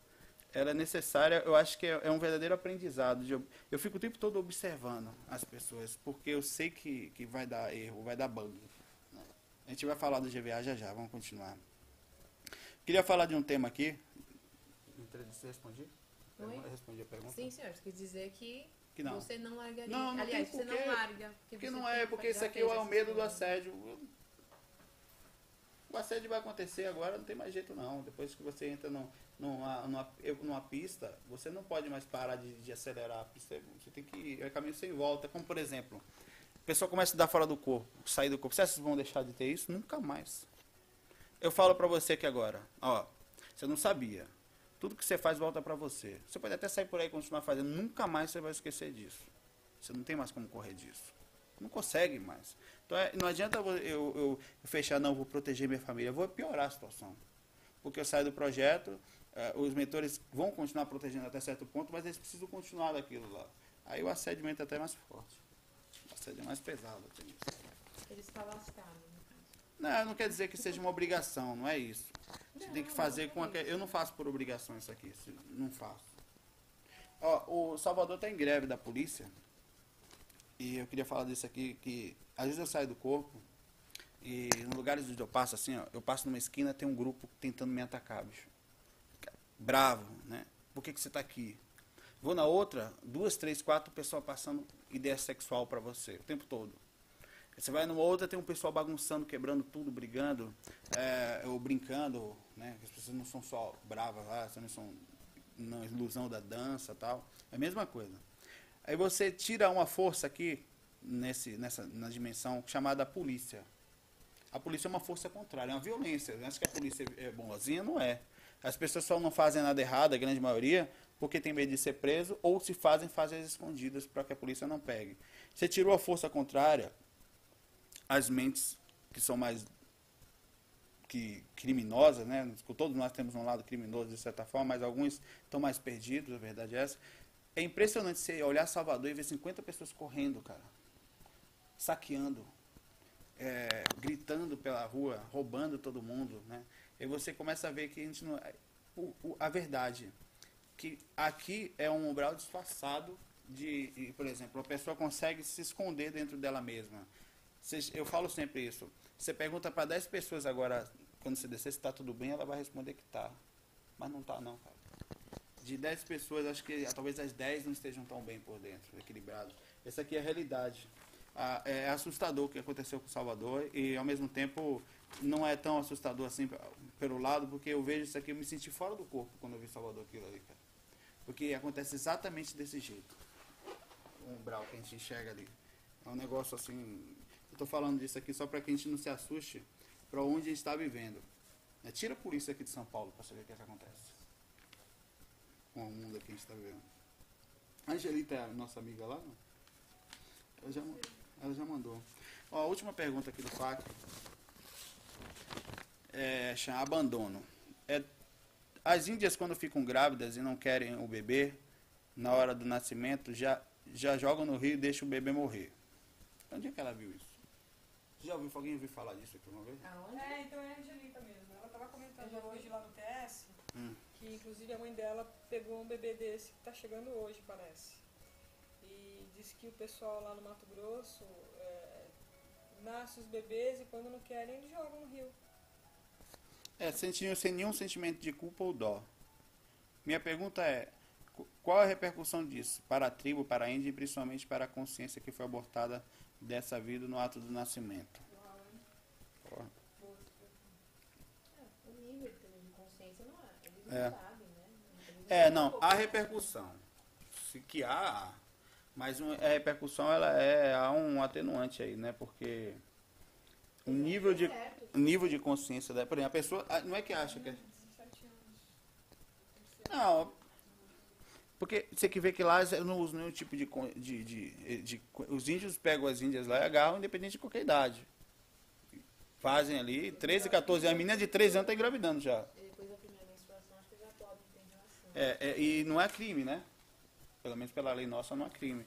ela é necessária, eu acho que é, é um verdadeiro aprendizado. de eu fico o tempo todo observando as pessoas, porque eu sei que, que vai dar erro, vai dar bug. né? A gente vai falar do GVA já já, vamos continuar. Queria falar de um tema aqui. Você respondi? Oi? Eu respondi a pergunta? Sim, senhor. Você quer dizer que, Que não. você não largaria. Não, não Aliás, tem você não larga. Porque você não é, porque isso aqui é o medo do assédio. O assédio vai acontecer agora, não tem mais jeito não. Depois que você entra no, numa, numa, numa pista, você não pode mais parar de, de acelerar a pista. Você tem que ir, é caminho sem volta. Como por exemplo, a pessoa começa a dar fora do corpo, sair do corpo. Vocês vão deixar de ter isso? Nunca mais. Eu falo pra você aqui agora, ó, você não sabia. Tudo que você faz volta pra você. Você pode até sair por aí e continuar fazendo, nunca mais você vai esquecer disso. Você não tem mais como correr disso. Não consegue mais. Então é, não adianta eu, eu, fechar, não, vou proteger minha família. Eu vou piorar a situação. Porque eu saio do projeto, eh, os mentores vão continuar protegendo até certo ponto, mas eles precisam continuar daquilo lá. Aí o assédio entra até mais forte. O assédio é mais pesado. Tem isso. Ele está lascado, no caso. Não, não quer dizer que seja uma obrigação, não é isso. Você tem que fazer com a... Eu não faço por obrigação isso aqui, não faço. Ó, o Salvador está em greve da polícia. E eu queria falar disso aqui, que às vezes eu saio do corpo e em lugares onde eu passo, assim, ó, eu passo numa esquina, tem um grupo tentando me atacar, bicho. Bravo, né? Por que, que você está aqui? Vou na outra, duas, três, quatro pessoas passando ideia sexual para você, o tempo todo. Você vai numa outra, tem um pessoal bagunçando, quebrando tudo, brigando, é, ou brincando, né? As pessoas não são só bravas lá, não são na ilusão da dança tal. É a mesma coisa. Aí você tira uma força aqui, nesse, nessa, na dimensão chamada polícia. A polícia é uma força contrária, é uma violência. Acho que a polícia é boazinha, não é. As pessoas só não fazem nada errado, a grande maioria, porque tem medo de ser preso, ou se fazem, fazem as escondidas para que a polícia não pegue. Você tirou a força contrária, as mentes que são mais que criminosas, né? Todos nós temos um lado criminoso de certa forma, mas alguns estão mais perdidos, a verdade é essa. É impressionante você olhar Salvador e ver 50 pessoas correndo, cara. Saqueando, é, gritando pela rua, roubando todo mundo, né? E você começa a ver que a gente não. o- o- a verdade, que aqui é um umbral disfarçado de, e, por exemplo, a pessoa consegue se esconder dentro dela mesma. Eu falo sempre isso. Você pergunta para 10 pessoas agora, quando você descer, se está tudo bem, ela vai responder que está. Mas não está não, cara. De 10 pessoas, acho que talvez as 10 não estejam tão bem por dentro, equilibrados. Essa aqui é a realidade. Ah, é assustador o que aconteceu com Salvador e, ao mesmo tempo, não é tão assustador assim pelo lado, porque eu vejo isso aqui, eu me senti fora do corpo quando eu vi Salvador aquilo ali, cara. Porque acontece exatamente desse jeito. O umbral que a gente enxerga ali. É um negócio assim. Eu tô falando disso aqui só para que a gente não se assuste para onde a gente está vivendo. Né, Tira a polícia aqui de São Paulo para saber o que, é que acontece. Com o mundo que a gente está vivendo. A Angelita é a nossa amiga lá? Não? Ela já, ela já mandou. Ó, a última pergunta aqui do FAC. É, chama abandono. É, as índias, quando ficam grávidas e não querem o bebê, na hora do nascimento, já, já jogam no rio e deixam o bebê morrer. Onde é que ela viu isso? Você já ouviu alguém ouvir falar disso aqui uma vez? Aonde? É, então é a Angelita mesmo. Ela estava comentando hoje lá no TS Hum. que inclusive a mãe dela pegou um bebê desse que está chegando hoje, parece. E disse que o pessoal lá no Mato Grosso é, nasce os bebês e quando não querem eles jogam no rio. É, sem, sem nenhum sentimento de culpa ou dó. Minha pergunta é, qual a repercussão disso para a tribo, para a Índia e principalmente para a consciência que foi abortada dessa vida no ato do nascimento? É, o nível de consciência não é. Não né? É, há né? repercussão. Se que há. Mas a repercussão, ela é, há um atenuante aí, né? Porque o nível de, nível de consciência da... Por exemplo, a pessoa não é que acha que... é- 17 anos. Não, porque você que vê que lá eles não usam nenhum tipo de, de, de, de- Os índios pegam as índias lá e agarram independente de qualquer idade. Fazem ali, 13, 14 anos. A menina de 13 anos está engravidando já. E depois da primeira menstruação, acho que já pode ter relação. É, é, e não é crime, né? Pelo menos pela lei nossa não é crime.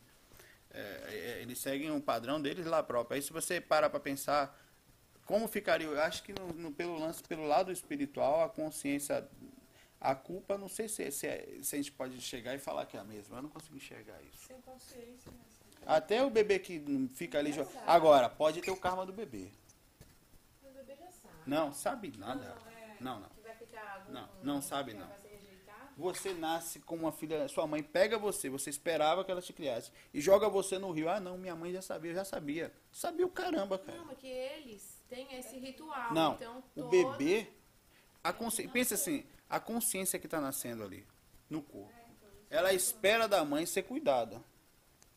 É, é, eles seguem um padrão deles lá próprio. Aí se você parar para pensar como ficaria, eu acho que no, no- pelo lance, pelo lado espiritual, a consciência, a culpa, não sei se, se, é- se a gente pode chegar e falar que é a mesma. Eu não consigo enxergar isso. Sem consciência, né? Até o bebê que não fica ali. jo- Agora, pode ter o karma do bebê. Mas o bebê já sabe. Não, sabe nada. Não, é. Não, não. Não, não sabe, não. Você nasce com uma filha, sua mãe pega você, você esperava que ela te criasse e joga você no rio. Ah, não, minha mãe já sabia, eu já sabia. Sabia o caramba, cara. Não, que eles têm esse ritual. Não, então, o todo- bebê, a consci... pensa assim, a consciência que está nascendo ali, no corpo, ela espera da mãe ser cuidada.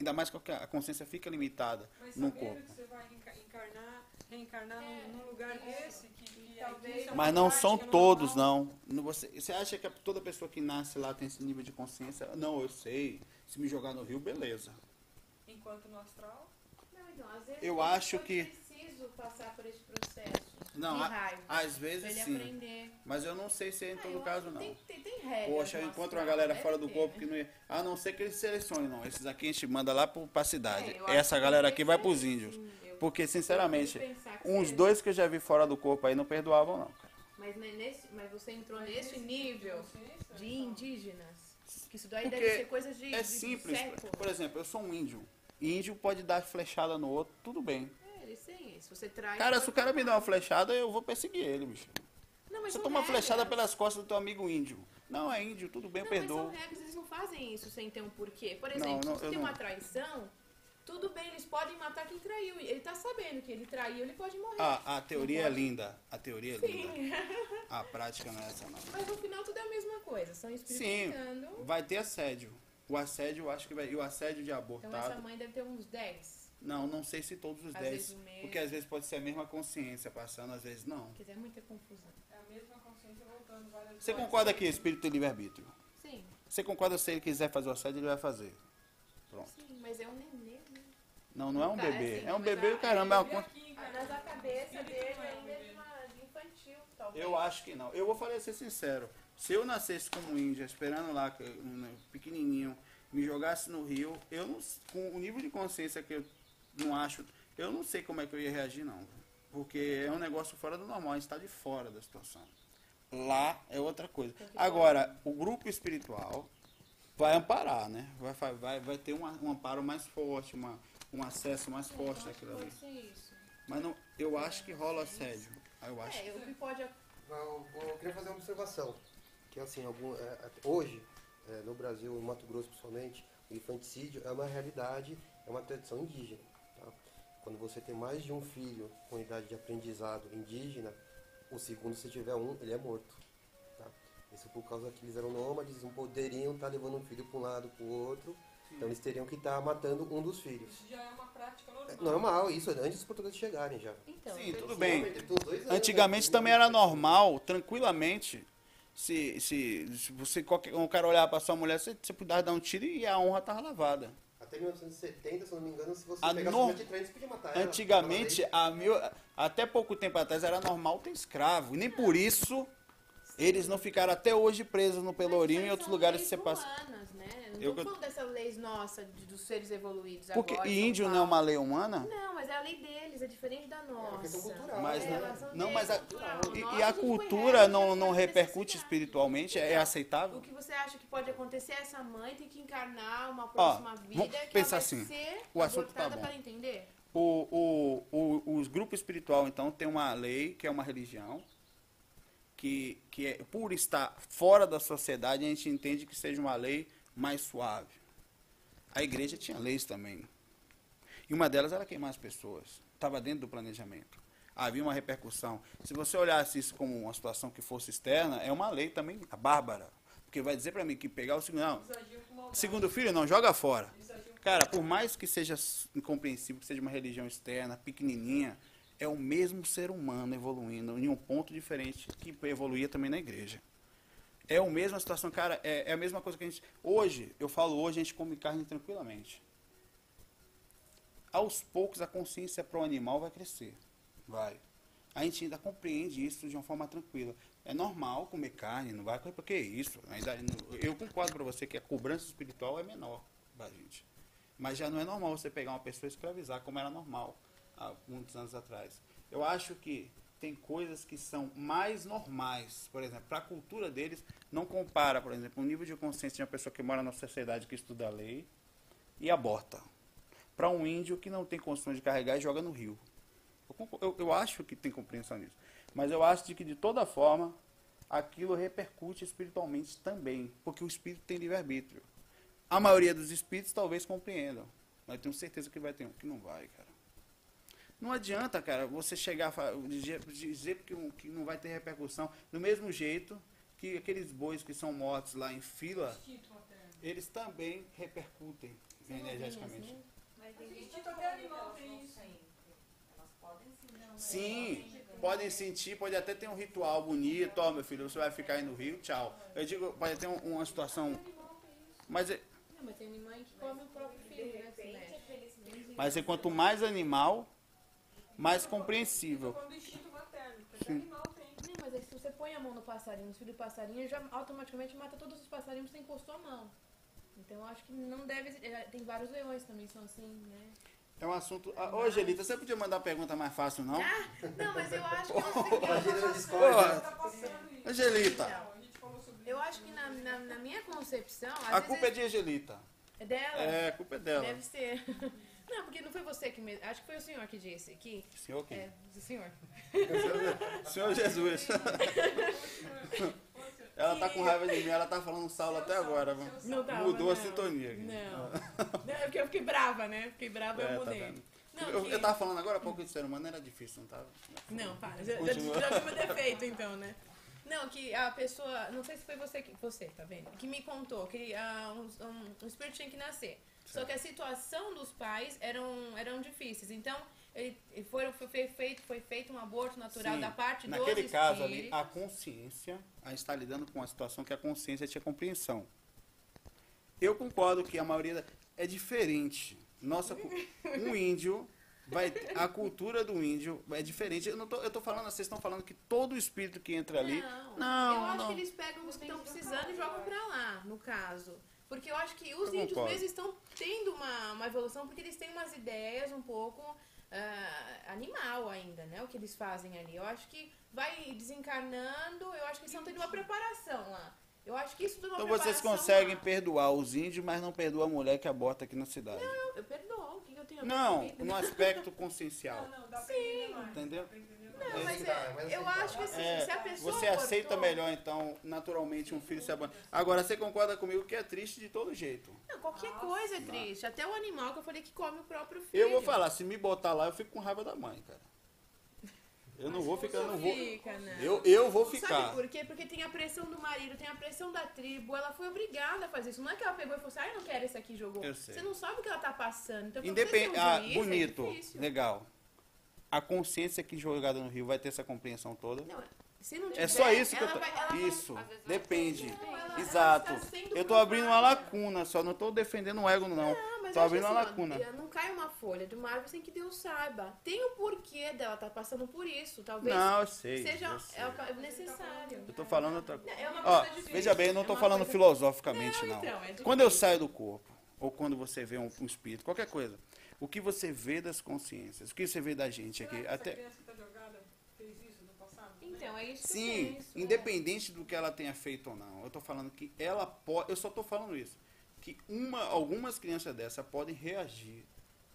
Ainda mais que a consciência fica limitada Mas no sabendo corpo. que você vai reenca- encarnar, reencarnar num- É, num, lugar isso. desse, que, que Talvez- aqui isso é Mas não são todos, não. Você, você acha que toda pessoa que nasce lá tem esse nível de consciência? Não, eu sei. Se me jogar no rio, beleza. Enquanto no astral, Não, então, às vezes Eu acho que- preciso passar por esse processo Não, de a- raiva. às pra vezes ele sim. aprender. Mas eu não sei se é em Ah, todo caso, acho que não. Tem, tem, tem regras Poxa, eu no encontro uma galera fora do ter, corpo né? que não ia. A não ser que eles selecionem, não. Esses aqui a gente manda lá pro, pra cidade. É, Essa galera aqui vai pros índios. eu- Porque, sinceramente, uns seja. dois que eu já vi fora do corpo aí não perdoavam, não, cara. Mas, ne- nesse, mas você entrou Mas nesse esse nível de indígenas. Que isso daí Porque deve ser coisas de, É de simples. Por exemplo, eu sou um índio. Índio pode dar flechada no outro, tudo bem. É, isso. Você traz. Cara, se o cara me falar. uma flechada, eu vou perseguir ele, bicho. Não, mas Você são toma uma regras. flechada pelas costas do teu amigo índio. Não, é índio, tudo bem, eu Não, mas são perdoo. regras, eles não fazem isso sem ter um porquê. Por Não, exemplo, não, se você eu tem não. uma traição, tudo bem, eles podem matar quem traiu. Ele tá sabendo que ele traiu, ele pode morrer. Ah, a teoria é linda. A teoria é linda. Sim. A prática não é essa, não. Mas no final tudo é a mesma coisa. São espíritos Sim, vai ter assédio. O assédio, eu acho que vai. E o assédio de Então abortado. essa mãe deve ter uns 10. Não, não sei se todos os Às 10. vezes o mesmo. Porque às vezes pode ser a mesma consciência passando, às vezes não. Quer dizer, é muita confusão. É a mesma consciência voltando várias Você vezes. concorda que espírito tem livre-arbítrio? Sim, Você concorda se ele quiser fazer o assédio, ele vai fazer. Pronto. sim, mas é um nenê, né? Não, não é um Tá, bebê. é assim, É um bebê, a- caramba. É uma aqui, cara. Mas a cabeça dele é ainda é de, de infantil, talvez. Eu acho que não. Eu vou falar ser sincero. Se eu nascesse como índia, esperando lá, um, pequenininho, me jogasse no rio, eu não, com o nível de consciência que eu não acho, eu não sei como é que eu ia reagir, não. Porque é um negócio fora do normal, a gente está de fora da situação. Lá é outra coisa. Agora, o grupo espiritual vai amparar, né? Vai, vai, vai ter um, a- um amparo mais forte, uma, um acesso mais forte Eu naquilo ali. Mas não, eu acho que rola assédio. Eu acho. É, o que pode Eu, eu queria fazer uma observação. Que assim, algum, é, hoje, é, no Brasil, no Mato Grosso principalmente, o infanticídio é uma realidade, é uma tradição indígena. Tá? Quando você tem mais de um filho com idade de aprendizado indígena, o segundo, se tiver um, ele é morto. Tá? Isso por causa que eles eram nômades, não poderiam estar levando um filho para um lado para o outro, então eles teriam que estar matando um dos filhos. Isso já é uma prática normal. É normal, isso antes dos portugueses chegarem já. Então, Sim, tudo Sim, bem. anos, Antigamente né? também era normal, tranquilamente. Se, se, se você, qualquer, um cara olhar pra sua mulher, você, você podia dar um tiro e a honra tava lavada. Até 1970, se não me engano, se você A pegasse uma de trem, você podia matar ela. Antigamente, a mil, até pouco tempo atrás, era normal ter escravo. E nem por isso eles não ficaram até hoje presos no Pelourinho e em outros lugares que você passa. Humanas, né? Não Eu- tô falando dessas leis nossas, de- dos seres evoluídos Porque agora. e índio não é uma lei humana? Não, mas é a lei deles, é diferente da nossa. questão cultural. Mas É, não, não, mas a, cultural. e, Nossa, e a cultura não, gente não repercute espiritualmente? É Então, aceitável? O que você acha que pode acontecer é essa mãe ter que encarnar uma próxima vida vamos que pensar assim, ser o assunto tá bom. para entender? O, o, o, os grupos espiritual, então, tem uma lei, que é uma religião, que, que é, por estar fora da sociedade, a gente entende que seja uma lei mais suave. A igreja tinha leis também. E uma delas era queimar as pessoas. Estava dentro do planejamento. Havia uma repercussão. Se você olhasse isso como uma situação que fosse externa, é uma lei também a bárbara. Porque vai dizer para mim que pegar o segundo. Não, segundo filho, não, joga fora. Cara, por mais que seja incompreensível, que seja uma religião externa, pequenininha, é o mesmo ser humano evoluindo em um ponto diferente que evoluía também na igreja. É a mesma situação, cara, é, é a mesma coisa que a gente... Hoje, eu falo hoje, a gente come carne tranquilamente. Aos poucos, a consciência pro animal vai crescer. Vai. A gente ainda compreende isso de uma forma tranquila. É normal comer carne, não vai... Porque é isso. Ainda, eu concordo para você que a cobrança espiritual é menor da gente. Mas já não é normal você pegar uma pessoa e escravizar, como era normal há muitos anos atrás. Eu acho que tem coisas que são mais normais. Por exemplo, para a cultura deles, não compara, por exemplo, o nível de consciência de uma pessoa que mora na sociedade que estuda a lei e aborta. Para um índio que não tem condições de carregar e joga no rio. Eu, eu, eu acho que tem compreensão nisso. Mas eu acho de que, de toda forma, aquilo repercute espiritualmente também. Porque o espírito tem livre-arbítrio. A maioria dos espíritos talvez compreendam. Mas tenho certeza que vai ter um que não vai, cara. Não adianta, cara, você chegar a dizer, dizer que, que não vai ter repercussão. Do mesmo jeito que aqueles bois que são mortos lá em fila, eles também repercutem energeticamente. Mas Mas falando que animal elas tem não isso. Elas podem sim, não. Sim, podem sentir, pode até ter um ritual bonito, ó meu filho, você vai ficar aí no rio, tchau. Eu digo, pode ter um- uma situação. Mas, é- Não, mas tem mãe que come o próprio filho, né? mas é quanto mais animal, mais compreensível. Tô falando do instinto materno, porque até animal tem. Não, mas é que se você põe a mão no passarinho, no filho do passarinho, já automaticamente mata todos os passarinhos que você encostou a mão. Então eu acho que não deve. é, Tem vários leões também, são assim, né? É um assunto. Ah, Ô, Angelita, você podia mandar pergunta mais fácil, não? Não, mas eu acho que. é A Gina Porra. discorda. Tá. Angelita, Então, a gente falou sobre Eu acho que na, na, na minha concepção. a vezes culpa é de Angelita. é dela. É, a culpa é dela. Deve ser. Não, porque não foi você que me. Acho que foi o senhor que disse que. Senhor quem? É, o senhor. Senhor Jesus. Ela tá com raiva de mim, ela tá falando Saulo até agora. Não tava, Mudou a não. sintonia aqui. Não. Não, é porque eu fiquei brava, né? Fiquei brava e É, eu tá mudei. vendo? Não, eu, que- eu tava falando agora há pouco de ser humano, era difícil, não tava? Não, para. Já, já, já meu defeito, então, né? Não, que a pessoa. Não sei se foi você que. Você, tá vendo? Que me contou que ah, um, um, um espírito tinha que nascer. Só que a situação dos pais eram, eram difíceis. Então, ele, ele foi, foi, foi feito, foi feito um aborto natural Sim. da parte dos Naquele espíritos. caso ali, a consciência, a gente está lidando com uma situação que a consciência tinha compreensão. Eu concordo que a maioria da- é diferente. Nossa, um índio vai a cultura do índio é diferente. Eu não tô, eu tô falando, vocês estão falando que todo espírito que entra ali, Não, Não, eu acho não. que eles pegam os que estão precisando e jogam pra lá, no caso. Porque eu acho que os Eu índios concordo. mesmo estão tendo uma, uma evolução porque eles têm umas ideias um pouco ah, animal ainda, né? O que eles fazem ali. Eu acho que vai desencarnando, eu acho que eles estão tendo uma preparação lá. Eu acho que isso tudo é uma então vocês conseguem lá. perdoar os índios, mas não perdoa a mulher que aborta aqui na cidade. Eu, eu perdoo, o que eu tenho a ver Não, no aspecto consciencial. Não, não, dá pra entender mais. Entendeu? Dá pra. Não, mas é- mas eu acho que assim, É, se a pessoa você aceita cortou- melhor, então, naturalmente, um filho se abandona. Agora, você concorda comigo que é triste de todo jeito. Não, qualquer coisa é triste. Até o animal que eu falei que come o próprio filho. Eu vou falar, se me botar lá, eu fico com raiva da mãe, cara. Eu não vou ficar, eu não vou. Fica, né? Eu, eu vou Sabe ficar. por quê? Porque tem a pressão do marido, tem a pressão da tribo. Ela foi obrigada a fazer isso. Não é que ela pegou e falou assim, ah, eu não quero esse aqui jogou. Eu sei. Você não sabe o que ela tá passando. Então, um Ah, juiz, bonito, É legal. A consciência que jogada no Rio vai ter essa compreensão toda. Não, se não É tiver, só isso que eu tô. vai- ela vai- Isso, depende. Não, ela- Exato. ela Eu tô abrindo uma lacuna, só não tô defendendo o ego, não. Ah, mas Tô abrindo uma assim, ó, lacuna. Não cai uma folha de uma árvore sem que Deus saiba. Tem o porquê dela tá passando por isso. Talvez Não, eu sei. seja eu sei. é necessário. Eu tô falando outra coisa. É uma Ó, difícil. veja bem, eu não É tô uma falando coisa- filosoficamente, Não, não. então, é. Quando eu saio do corpo, ou quando você vê um, um espírito, qualquer coisa, o que você vê das consciências, o que você vê da gente aqui, até criança que tá jogada fez isso no passado? Então, é isso que eu sim, penso. independente do que ela tenha feito ou não, eu tô falando que ela pode, eu só tô falando isso, que uma, algumas crianças dessa podem reagir.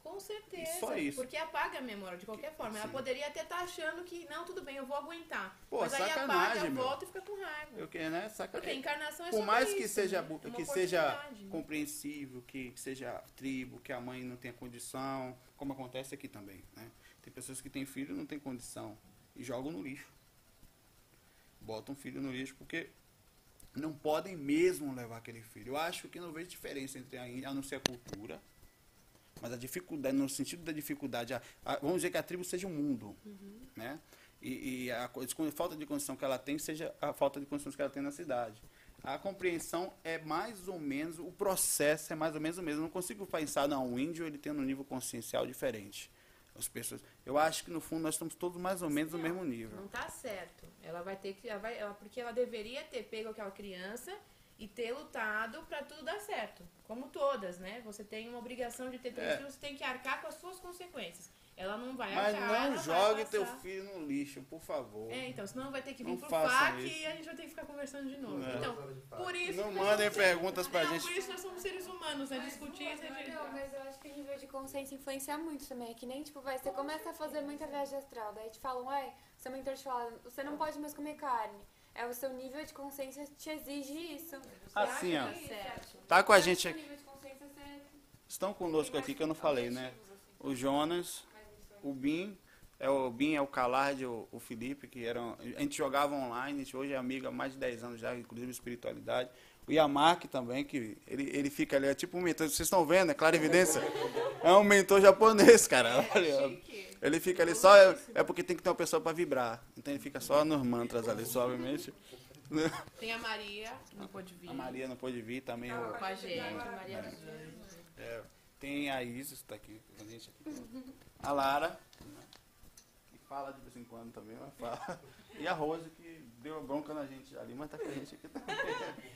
Com certeza. Só isso. Porque apaga a memória de qualquer forma. Ela Sim. poderia até estar achando que, não, tudo bem, eu vou aguentar. Pô, Mas aí apaga, meu. volta e fica com raiva. Eu né, saca, Porque a encarnação é por mais que isso, seja né? Uma que seja compreensível, que, que seja tribo, que a mãe não tenha condição, como acontece aqui também, né? Tem pessoas que têm filho e não têm condição e jogam no lixo. Botam filho no lixo porque não podem mesmo levar aquele filho. Eu acho que não vejo diferença entre a, a não ser a cultura, mas a dificuldade, no sentido da dificuldade, a- a- vamos dizer que a tribo seja o mundo, né? E, e a, a falta de condição que ela tem seja a falta de condições que ela tem na cidade. A compreensão é mais ou menos, o processo é mais ou menos o mesmo. Eu não consigo pensar, não, o índio ele tem um nível consciencial diferente. As pessoas, eu acho que no fundo nós estamos todos mais ou menos no mesmo nível. Não tá certo. Ela vai ter que. Ela vai, ela- porque ela deveria ter pego aquela criança e ter lutado pra tudo dar certo. Como todas, né? Você tem uma obrigação de ter três É. filhos, você tem que arcar com as suas consequências. Ela não vai Mas arcar. não jogue teu filho no lixo, por favor. É, então, senão vai ter que vir Não pro FAC isso. e a gente vai ter que ficar conversando de novo. É. Então, por isso. Não mandem somos- perguntas pra não, gente. Por isso nós somos seres humanos, né? Discutir esse Não, mas eu acho que o nível de consciência influencia muito também. É que nem, tipo, vai, você começa a fazer muita viagem astral, daí te falam, ué, seu mentor te fala, você não pode mais comer carne. É o seu nível de consciência te exige isso. Assim, ó. Tá certo. Tá com a gente aqui. Estão conosco aqui que eu não falei, né? O Jonas, o Bin, é o Bin, é o Calard, o, o Felipe, que eram. A gente jogava online, a gente hoje é amigo há mais de 10 anos já, inclusive espiritualidade. O Yamak também, que ele, ele fica ali, é tipo um mentor. Vocês estão vendo, é clara evidência? É um mentor japonês, cara. Olha, ele fica ali só. É, é porque tem que ter uma pessoa para vibrar. Então ele fica só nos mantras ali, suavemente. Tem a Maria, que não pôde vir. A Maria não pôde vir também. Com O, a gente, a Maria dos Anjos. É, tem a Isis, que tá aqui com a gente aqui. A Lara, né, que fala de vez em quando também, mas fala. E a Rose, que deu bronca na gente ali, mas tá com a gente aqui também.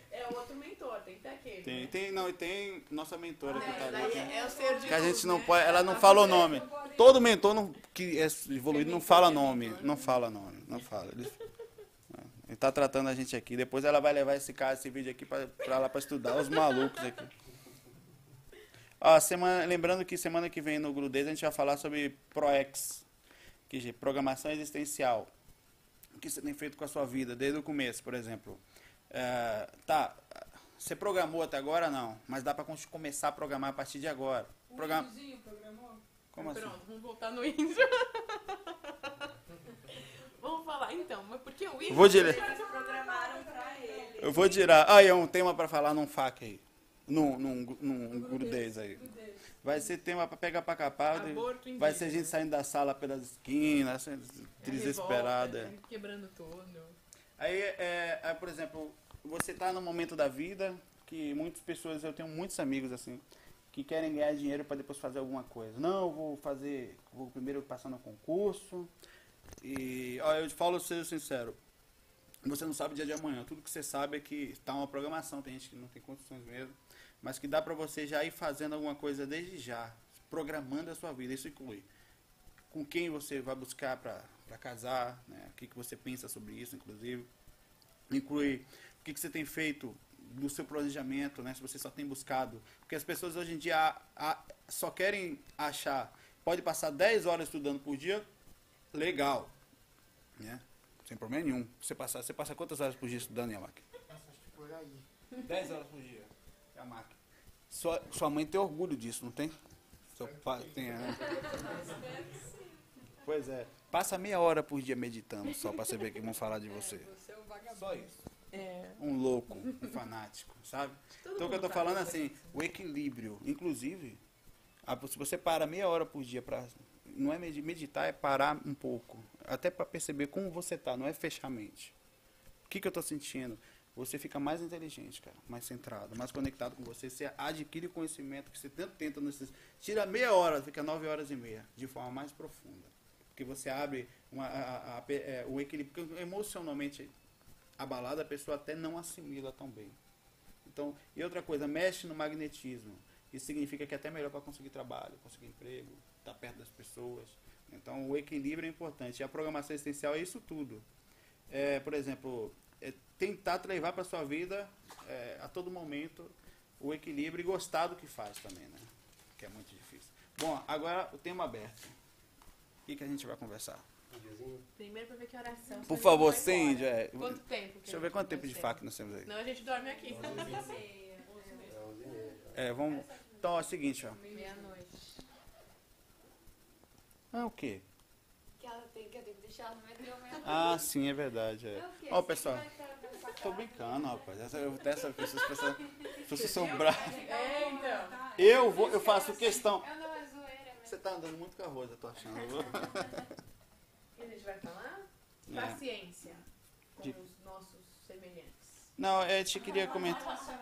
É outro mentor, tem que ter aquele. Tem, né? tem, não, e tem nossa mentora que tá É, ali. daí que- é, é o ser de Que a gente não né? pode, ela não fala o nome. Todo mentor não, que é evoluído não fala nome, não fala nome, não fala. Ele, é, ele tá tratando a gente aqui. Depois ela vai levar esse cara, esse vídeo aqui pra, pra lá pra estudar os malucos aqui. Ó, semana, lembrando que semana que vem no Grudez a gente vai falar sobre ProEx, que é programação existencial. O que você tem feito com a sua vida desde o começo, por exemplo. É, tá, você programou até agora não, mas dá pra con- começar a programar a partir de agora. O índiozinho programou? Como assim? Pronto, vamos voltar no índio. vamos falar então, mas por que o índio? Vou dire- Eles programaram pra ele. Eu vou tirar. Ah, é um tema pra falar num FAQ aí. Num, num, num grudez aí. Vai ser tema pra pegar pra capar. Vai ser gente saindo da sala pelas esquinas, assim, desesperada. Revolta, né? Quebrando tudo. Aí, é, é, por exemplo, você está no momento da vida que muitas pessoas, eu tenho muitos amigos assim, que querem ganhar dinheiro para depois fazer alguma coisa. Não, eu vou fazer, vou primeiro passar no concurso. E, ó, eu te falo, seja sincero, você não sabe o dia de amanhã. Tudo que você sabe é que está uma programação, tem gente que não tem condições mesmo, mas que dá para você já ir fazendo alguma coisa desde já, programando a sua vida. Isso inclui com quem você vai buscar para casar, né? o que, que você pensa sobre isso, inclusive. Inclui o que, que você tem feito do seu planejamento, né? se você só tem buscado. Porque as pessoas hoje em dia a- a- só querem achar, pode passar 10 horas estudando por dia, legal. Né? Sem problema nenhum. Você passa, você passa quantas horas por dia estudando, Yamaki? Por aí. 10 horas por dia. Yamaki. Sua, sua mãe tem orgulho disso, não tem? Seu pai tem, né? Pois é. Passa meia hora por dia meditando só pra saber que vão falar de você. Você é um vagabundo. Só isso. É. Um louco, um fanático, sabe? Todo Então o que eu tô falando assim, o equilíbrio, inclusive, a- se você para meia hora por dia para não é medi- meditar, é parar um pouco, até para perceber como você tá, não é fechar a mente. O que que eu tô sentindo? Você fica mais inteligente, cara, mais centrado, mais conectado com você, você adquire conhecimento que você tanto tenta nesses, tira meia hora, fica nove horas e meia, de forma mais profunda. Porque você abre uma, a, a- a- é, o equilíbrio, porque emocionalmente abalada, a pessoa até não assimila tão bem. Então, e outra coisa, mexe no magnetismo. Isso significa que é até melhor para conseguir trabalho, conseguir emprego, estar perto das pessoas. Então, o equilíbrio é importante. E a programação essencial é isso tudo. É, por exemplo, é tentar levar para sua vida é, a todo momento o equilíbrio e gostar do que faz também, né? Que é muito difícil. Bom, agora o tema aberto. O que, que a gente vai conversar? Um. Primeiro pra ver que oração. Por favor, Cindy. é, Quanto tempo? Deixa eu ver quanto tempo de faca nós temos aí. Não, a gente dorme aqui. É 11 meia já. É, vamos. Então é o seguinte, ó. Meia-noite. Ah, o quê? Que ela tem, que eu tenho que deixar ela no metrô mesmo. Ah, sim, é verdade. É. É? Ó, pessoal. vai estar pra Tô brincando, rapaz. Essa, eu dessa pessoas pensam. Se você são bravos. É, então. Eu vou, eu faço questão. Eu não, é zoeira mesmo. Você tá andando muito com a Rosa, eu tô achando. E a gente vai falar? É. Paciência com De- os nossos semelhantes. Não, é, eu te queria comentar. Então.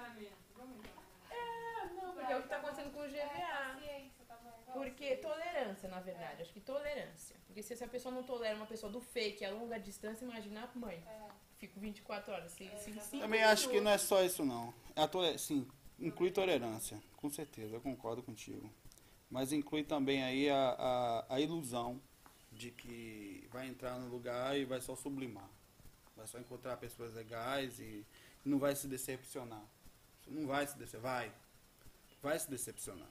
Ah, não, porque é o que tá acontecendo com o GVA. Paciência, tá. Porque tolerância, na verdade. Acho que tolerância. Porque se essa pessoa não tolera uma pessoa do fake a longa distância, imagina a mãe. É. Fico 24 horas. Se, se, cinco Também acho que não é só isso, não. A tole- sim, inclui tolerância, com certeza, eu concordo contigo. Mas inclui também aí a, a, a ilusão de que vai entrar no lugar e vai só sublimar. Vai só encontrar pessoas legais e não vai se decepcionar. Você não vai se decepcionar, vai. Vai se decepcionar.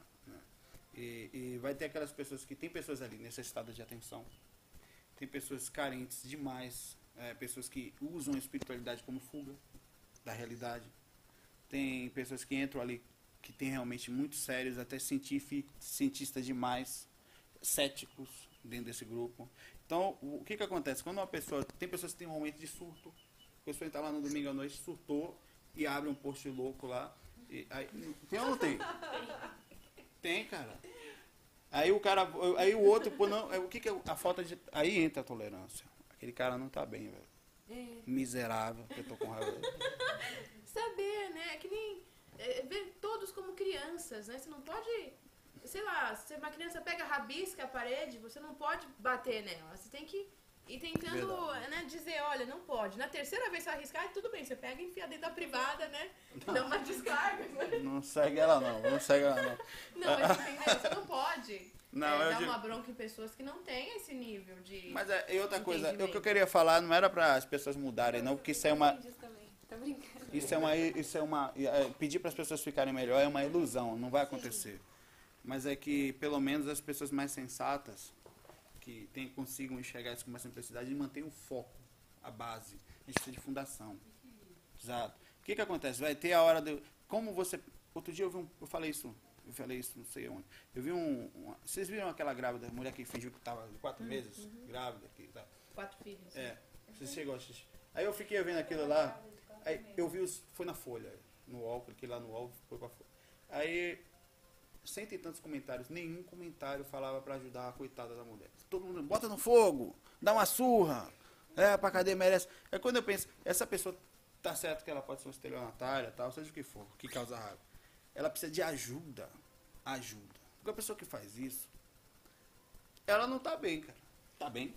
E, e vai ter aquelas pessoas que tem pessoas ali necessitadas de atenção. Tem pessoas carentes demais, é, pessoas que usam a espiritualidade como fuga da realidade. Tem pessoas que entram ali que tem realmente muito sérios, até cientistas demais, céticos dentro desse grupo. Então, o que que acontece? Quando uma pessoa, tem pessoas que têm um momento de surto, a pessoa está lá no domingo à noite, surtou e abre um post louco lá. E, aí, tem ou não tem? Tem, cara. Aí o cara, aí o outro, pô, não, é, o que que é a falta de, aí entra a tolerância. Aquele cara não tá bem, velho. É. Miserável, que eu tô com raiva. Saber, né? É que nem é, ver todos como crianças, né? Você não pode, sei lá, se uma criança pega, rabisca a parede, você não pode bater nela. Você tem que ir tentando né, dizer, olha, não pode. Na terceira vez você arriscar, tudo bem, você pega e enfia dentro da privada, né? Dá uma descarga. né? Não segue ela não, não segue ela não. Não, mas entendeu? Você não pode Não, é, eu dar digo- uma bronca em pessoas que não têm esse nível de... Mas é, e outra coisa, o que eu queria falar não era para as pessoas mudarem, não, porque isso é uma, isso é uma, isso é uma, é, pedir para as pessoas ficarem melhor é uma ilusão, não vai acontecer. Mas é que pelo menos as pessoas mais sensatas que tem, consigam enxergar isso com mais simplicidade e mantenham o foco, a base. A gente precisa de fundação. Exato. O que que acontece? Vai ter a hora de como você outro dia eu vi um, eu falei isso, eu falei isso, não sei onde. Eu vi um, uma- vocês viram aquela grávida, mulher que fingiu que estava quatro meses grávida que tá, Quatro filhos. é, assistir. Aí eu fiquei vendo aquilo lá, aí eu vi os. Foi na Folha, no UOL, cliquei lá no UOL, foi pra Folha. Aí, cento e tantos comentários, nenhum comentário falava pra ajudar a coitada da mulher. Todo mundo, bota no fogo, dá uma surra, é, pra cadeia merece. É quando eu penso, essa pessoa tá certo que ela pode ser uma estelionatária, tal, seja o que for, que causa raiva. Ela precisa de ajuda, ajuda. Porque a pessoa que faz isso, ela não tá bem, cara. Tá bem?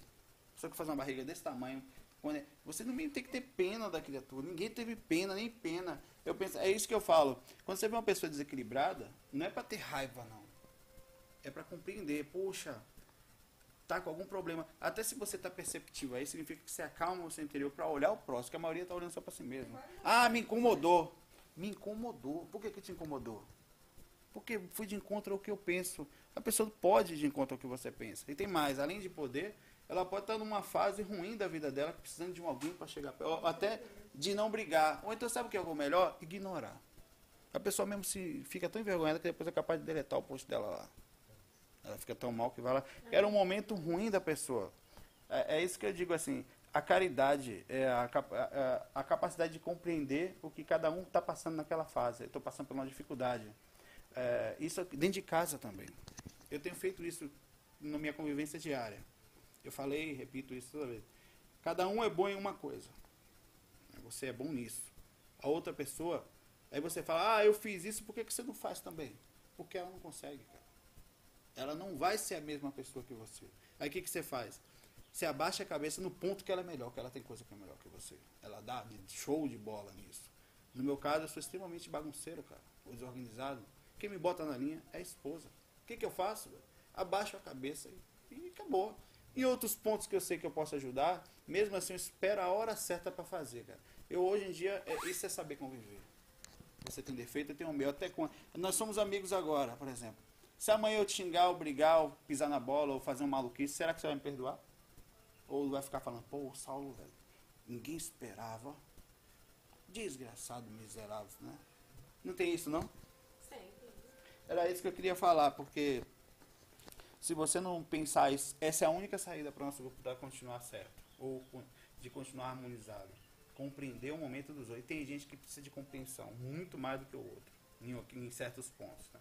A pessoa que faz uma barriga desse tamanho, quando você não tem que ter pena da criatura. Ninguém teve pena, nem pena. Eu penso, é isso que eu falo. Quando você vê uma pessoa desequilibrada, não é para ter raiva, não. É para compreender. Poxa, tá com algum problema. Até se você tá perceptivo aí, significa que você acalma o seu interior para olhar o próximo, que a maioria tá olhando só para si mesmo. Ah, me incomodou. Me incomodou. Por que que te incomodou? Porque fui de encontro ao que eu penso. A pessoa pode ir de encontro ao que você pensa. E tem mais, além de poder, ela pode estar numa fase ruim da vida dela, precisando de um alguém para chegar perto, ou até de não brigar. Ou então, sabe o que é o melhor? Ignorar. A pessoa mesmo se fica tão envergonhada que depois é capaz de deletar o post dela lá. Ela fica tão mal que vai lá. Era um momento ruim da pessoa. É, é isso que eu digo assim. A caridade é a, a- a- capacidade de compreender o que cada um está passando naquela fase. Eu estou passando por uma dificuldade. É, isso dentro de casa também. Eu tenho feito isso na minha convivência diária. Eu falei e repito isso toda vez. Cada um é bom em uma coisa. Você é bom nisso. A outra pessoa, aí você fala, ah, eu fiz isso, por que, que você não faz também? Porque ela não consegue, cara. Ela não vai ser a mesma pessoa que você. Aí o que, que você faz? Você abaixa a cabeça no ponto que ela é melhor, que ela tem coisa que é melhor que você. Ela dá show de bola nisso. No meu caso, eu sou extremamente bagunceiro, cara. Desorganizado. Quem me bota na linha é a esposa. O que, que eu faço? Abaixo a cabeça e, e acabou. Em outros pontos que eu sei que eu posso ajudar, mesmo assim eu espero a hora certa para fazer, cara. Eu hoje em dia, é, isso é saber conviver. Você tem defeito, eu tenho o meu. Até com... Nós somos amigos agora, por exemplo. Se amanhã eu te xingar, ou brigar, ou pisar na bola, ou fazer um maluquice, será que você vai me perdoar? Ou vai ficar falando, pô, Saulo, velho, ninguém esperava. Desgraçado, miserável, né? Não tem isso, não? Sempre. Era isso que eu queria falar, porque se você não pensar isso, essa é a única saída para o nosso grupo para continuar certo, ou de continuar harmonizado. Compreender o momento dos outros. E tem gente que precisa de compreensão, muito mais do que o outro, em, em certos pontos. né?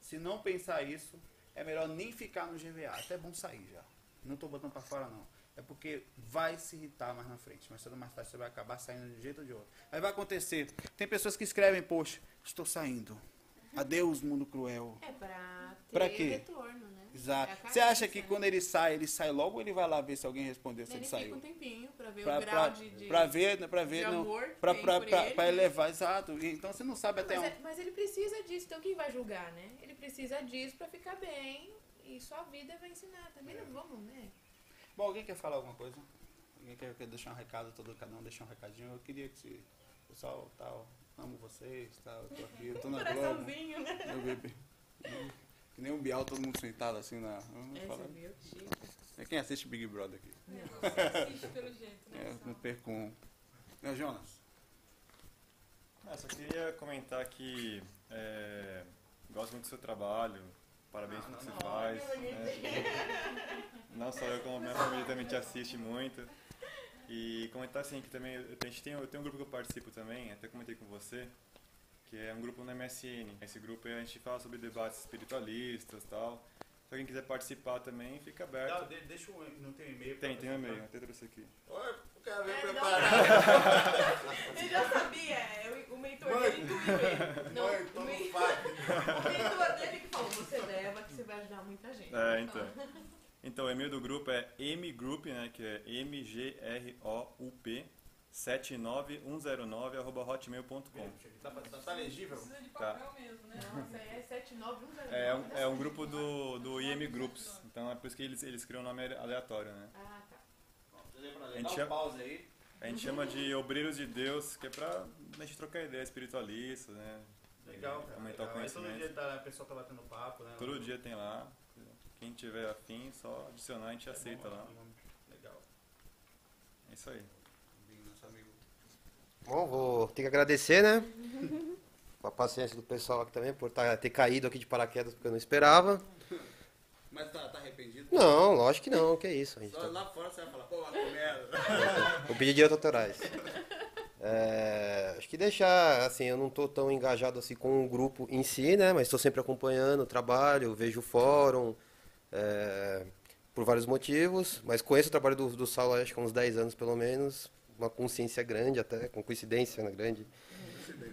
Se não pensar isso, é melhor nem ficar no GVA. Até é bom sair já. Não estou botando para fora, não. É porque vai se irritar mais na frente. Mas cedo mais tarde você vai acabar saindo de um jeito ou de outro. Aí vai acontecer. Tem pessoas que escrevem, poxa, estou saindo. Adeus, mundo cruel. É pra ter Pra quê? retorno, né? É Você acha que né? quando ele sai, ele sai logo ou ele vai lá ver se alguém respondeu se Ele ele, fica saiu? um tempinho pra ver Pra, o grau pra, de, de... pra ver, né, pra ver, de não, amor pra, pra, pra, ele, pra né? elevar, exato. Então você não sabe até Mas, onde. é- mas ele precisa disso, então quem vai julgar, né? Ele precisa disso pra ficar bem e sua vida vai ensinar. Também É. não vamos, né? Bom, alguém quer falar alguma coisa? Alguém quer, quer deixar um recado, todo cada um deixar um recadinho? Eu queria que se, pessoal, tal, amo vocês, tal, eu tô aqui, eu tô na Globo. Coraçãozinho, né? Eu bebi. Que nem um Bial, todo mundo sentado assim na. É. É quem assiste Big Brother aqui. Você assiste pelo jeito, né? É, não perco um. É, Jonas. Ah, só queria comentar que é, gosto muito do seu trabalho, parabéns pelo que você faz. né? Não só eu, como minha família também te assiste muito. E comentar assim que também eu a gente tem, eu tenho um grupo que eu participo também, até comentei com você, que é um grupo no MSN. Esse grupo a gente fala sobre debates espiritualistas e tal. Se alguém quiser participar também, fica aberto. deixa o não tem e-mail. Tem, tem um e-mail, até trouxe aqui. Olha, o cara veio É, preparado. Ele já sabia, eu- o mentor Mãe. dele intuiu ele. Não, Mãe, o, toma men- um fato. o mentor dele que falou, você leva que você vai ajudar muita gente. É, então. Então, o e-mail do grupo é mgroup, né, que é M-G-R-O-U-P 79109 arroba hotmail.com. Tá, tá, tá legível? Precisa de Tá. papel mesmo, né? Nossa, é 79109. É um, é um grupo do, do IM Groups, então é por isso que eles, eles criam um nome aleatório, né? Ah, tá. A gente Dá chama- pause aí. A gente chama de Obreiros de Deus, que é pra a gente trocar ideia espiritualista, né? Legal, cara. Aumentar o legal. Aí todo conhecimento. dia tá, a pessoa tá batendo papo, né? Todo dia tem lá. Quem tiver afim, só adicionar, a gente aceita lá. Legal. É isso aí. Nosso amigo. Bom, vou ter que agradecer, né? Com a paciência do pessoal aqui também, por tá- ter caído aqui de paraquedas porque eu não esperava. Mas tá, tá arrependido? Não, lógico que não, que é isso. A gente Só tá- lá fora você vai falar, pô, merda. Vou pedir direitos autorais. É, acho que deixar, assim, eu não estou tão engajado assim com o grupo em si, né? Mas estou sempre acompanhando o trabalho, vejo o fórum, é, por vários motivos. Mas conheço o trabalho do, do Saulo acho que há uns 10 anos pelo menos, uma consciência grande até, com coincidência né, grande.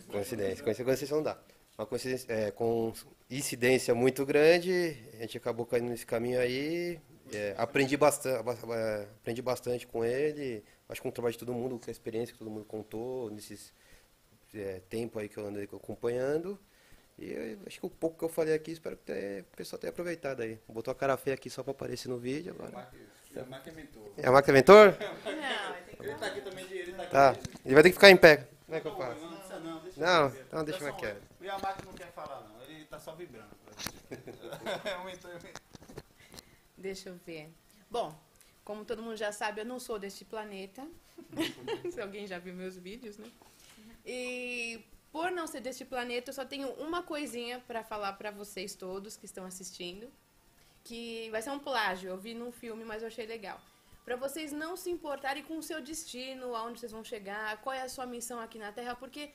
Coincidência, coincidência, coincidência não dá. Uma coincidência, é, com incidência muito grande, a gente acabou caindo nesse caminho aí. é, aprendi, bastante, aprendi bastante com ele, acho que com o trabalho de todo mundo, com a experiência que todo mundo contou nesses é, tempo aí que eu andei acompanhando. E eu acho que o pouco que eu falei aqui, espero que o pessoal tenha aproveitado aí. Botou a cara feia aqui só para aparecer no vídeo agora. É a máquina inventou. É Mentor? Não, Ele tá aqui também, ele tá aqui. Tá. Ele vai ter que ficar em pé. Como é que eu Não, faço? Não, não, deixa Não, ele ver. então deixa eu quieto. E a máquina não quer falar, não. Ele tá só vibrando. Deixa eu ver. Bom, Como todo mundo já sabe, eu não sou deste planeta. Se alguém já viu meus vídeos, né? E por não ser deste planeta, eu só tenho uma coisinha para falar para vocês todos que estão assistindo, que vai ser um plágio. Eu vi num filme, mas eu achei legal. Para vocês não se importarem com o seu destino, aonde vocês vão chegar, qual é a sua missão aqui na Terra, porque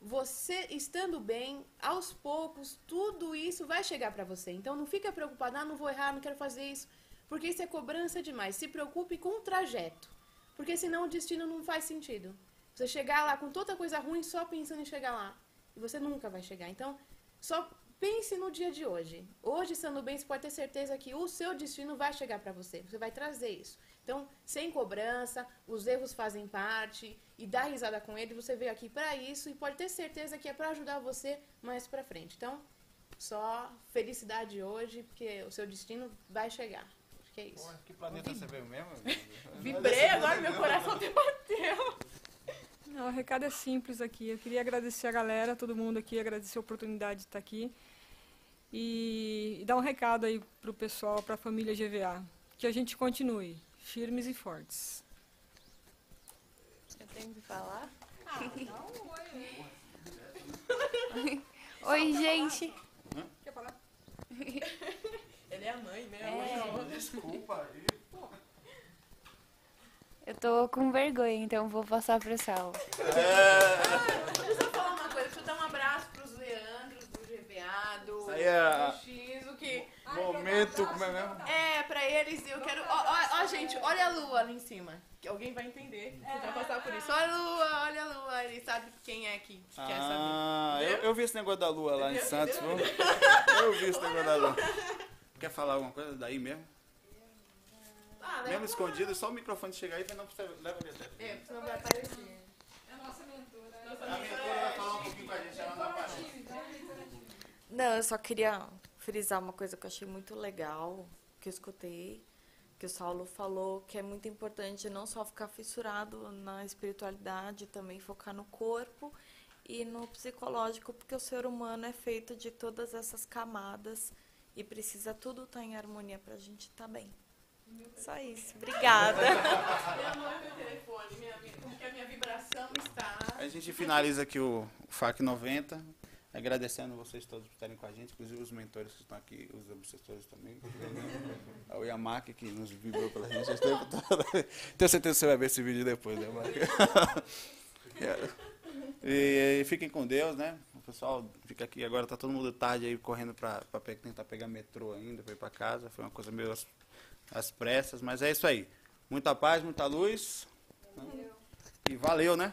você estando bem, aos poucos, tudo isso vai chegar para você. Então não fica preocupado, ah, não vou errar, não quero fazer isso, porque isso é cobrança demais. Se preocupe com o trajeto, porque senão o destino não faz sentido. Você chegar lá com toda coisa ruim só pensando em chegar lá, e você nunca vai chegar. Então, só pense no dia de hoje. Hoje, estando bem, você pode ter certeza que o seu destino vai chegar para você. Você vai trazer isso. Então, sem cobrança, os erros fazem parte e dá risada com ele. Você veio aqui para isso e pode ter certeza que é para ajudar você mais para frente. Então, só felicidade hoje, porque o seu destino vai chegar. Acho que é isso. que planeta você veio mesmo? Vibrei agora, meu coração até bateu. Não, o recado é simples aqui. Eu queria agradecer a galera, todo mundo aqui, agradecer a oportunidade de estar aqui. E, e dar um recado aí pro pessoal, pra família GVA. Que a gente continue firmes e fortes. Eu tenho que falar? Ah, Oi, gente. Quer falar? Ele é a mãe, né? É. Desculpa aí. Eu tô com vergonha, então vou passar pro Sal. Deixa eu só falar uma coisa. Deixa eu dar um abraço do GVA, do, Isso aí é- X, o que... Momento, como é mesmo? É, pra eles eu quero... Ó, ó, ó, gente, olha a lua ali em cima. Que alguém vai entender. Você vai passar por isso. Olha a lua, olha a lua. Ele sabe quem é que, que quer saber. Ah, eu, Entendeu? eu vi esse negócio da lua lá em Entendeu? Santos. viu? Eu vi esse negócio da lua. Quer falar alguma coisa daí mesmo? Ah, Mesmo pra escondido, só o microfone chegar aí, mas não precisa. Leva lá. É, senão vai aparecer. É a nossa mentora. Nossa A mentora vai falar um pouquinho com a gente, ela não aparece. Não, eu só queria frisar uma coisa que eu achei muito legal, que eu escutei, que o Saulo falou, que é muito importante não só ficar fissurado na espiritualidade, também focar no corpo e no psicológico, porque o ser humano é feito de todas essas camadas e precisa tudo estar em harmonia para a gente estar bem. Só isso. Obrigada. Minha mãe é meu telefone, minha, vi- como que a minha vibração está... A gente finaliza aqui o, o FAC 90, agradecendo vocês todos por estarem com a gente, inclusive os mentores que estão aqui, os obsessores também. A Yamaki que nos vibrou pela gente esse tempo todo. Tenho certeza que você vai ver esse vídeo depois, né, Yamaki? E, e fiquem com Deus, né? O pessoal fica aqui, agora tá todo mundo tarde aí correndo pe- tentar pegar metrô ainda, pra ir pra casa. Foi uma coisa meio às, às pressas, mas é isso aí. Muita paz, muita luz. E valeu, né?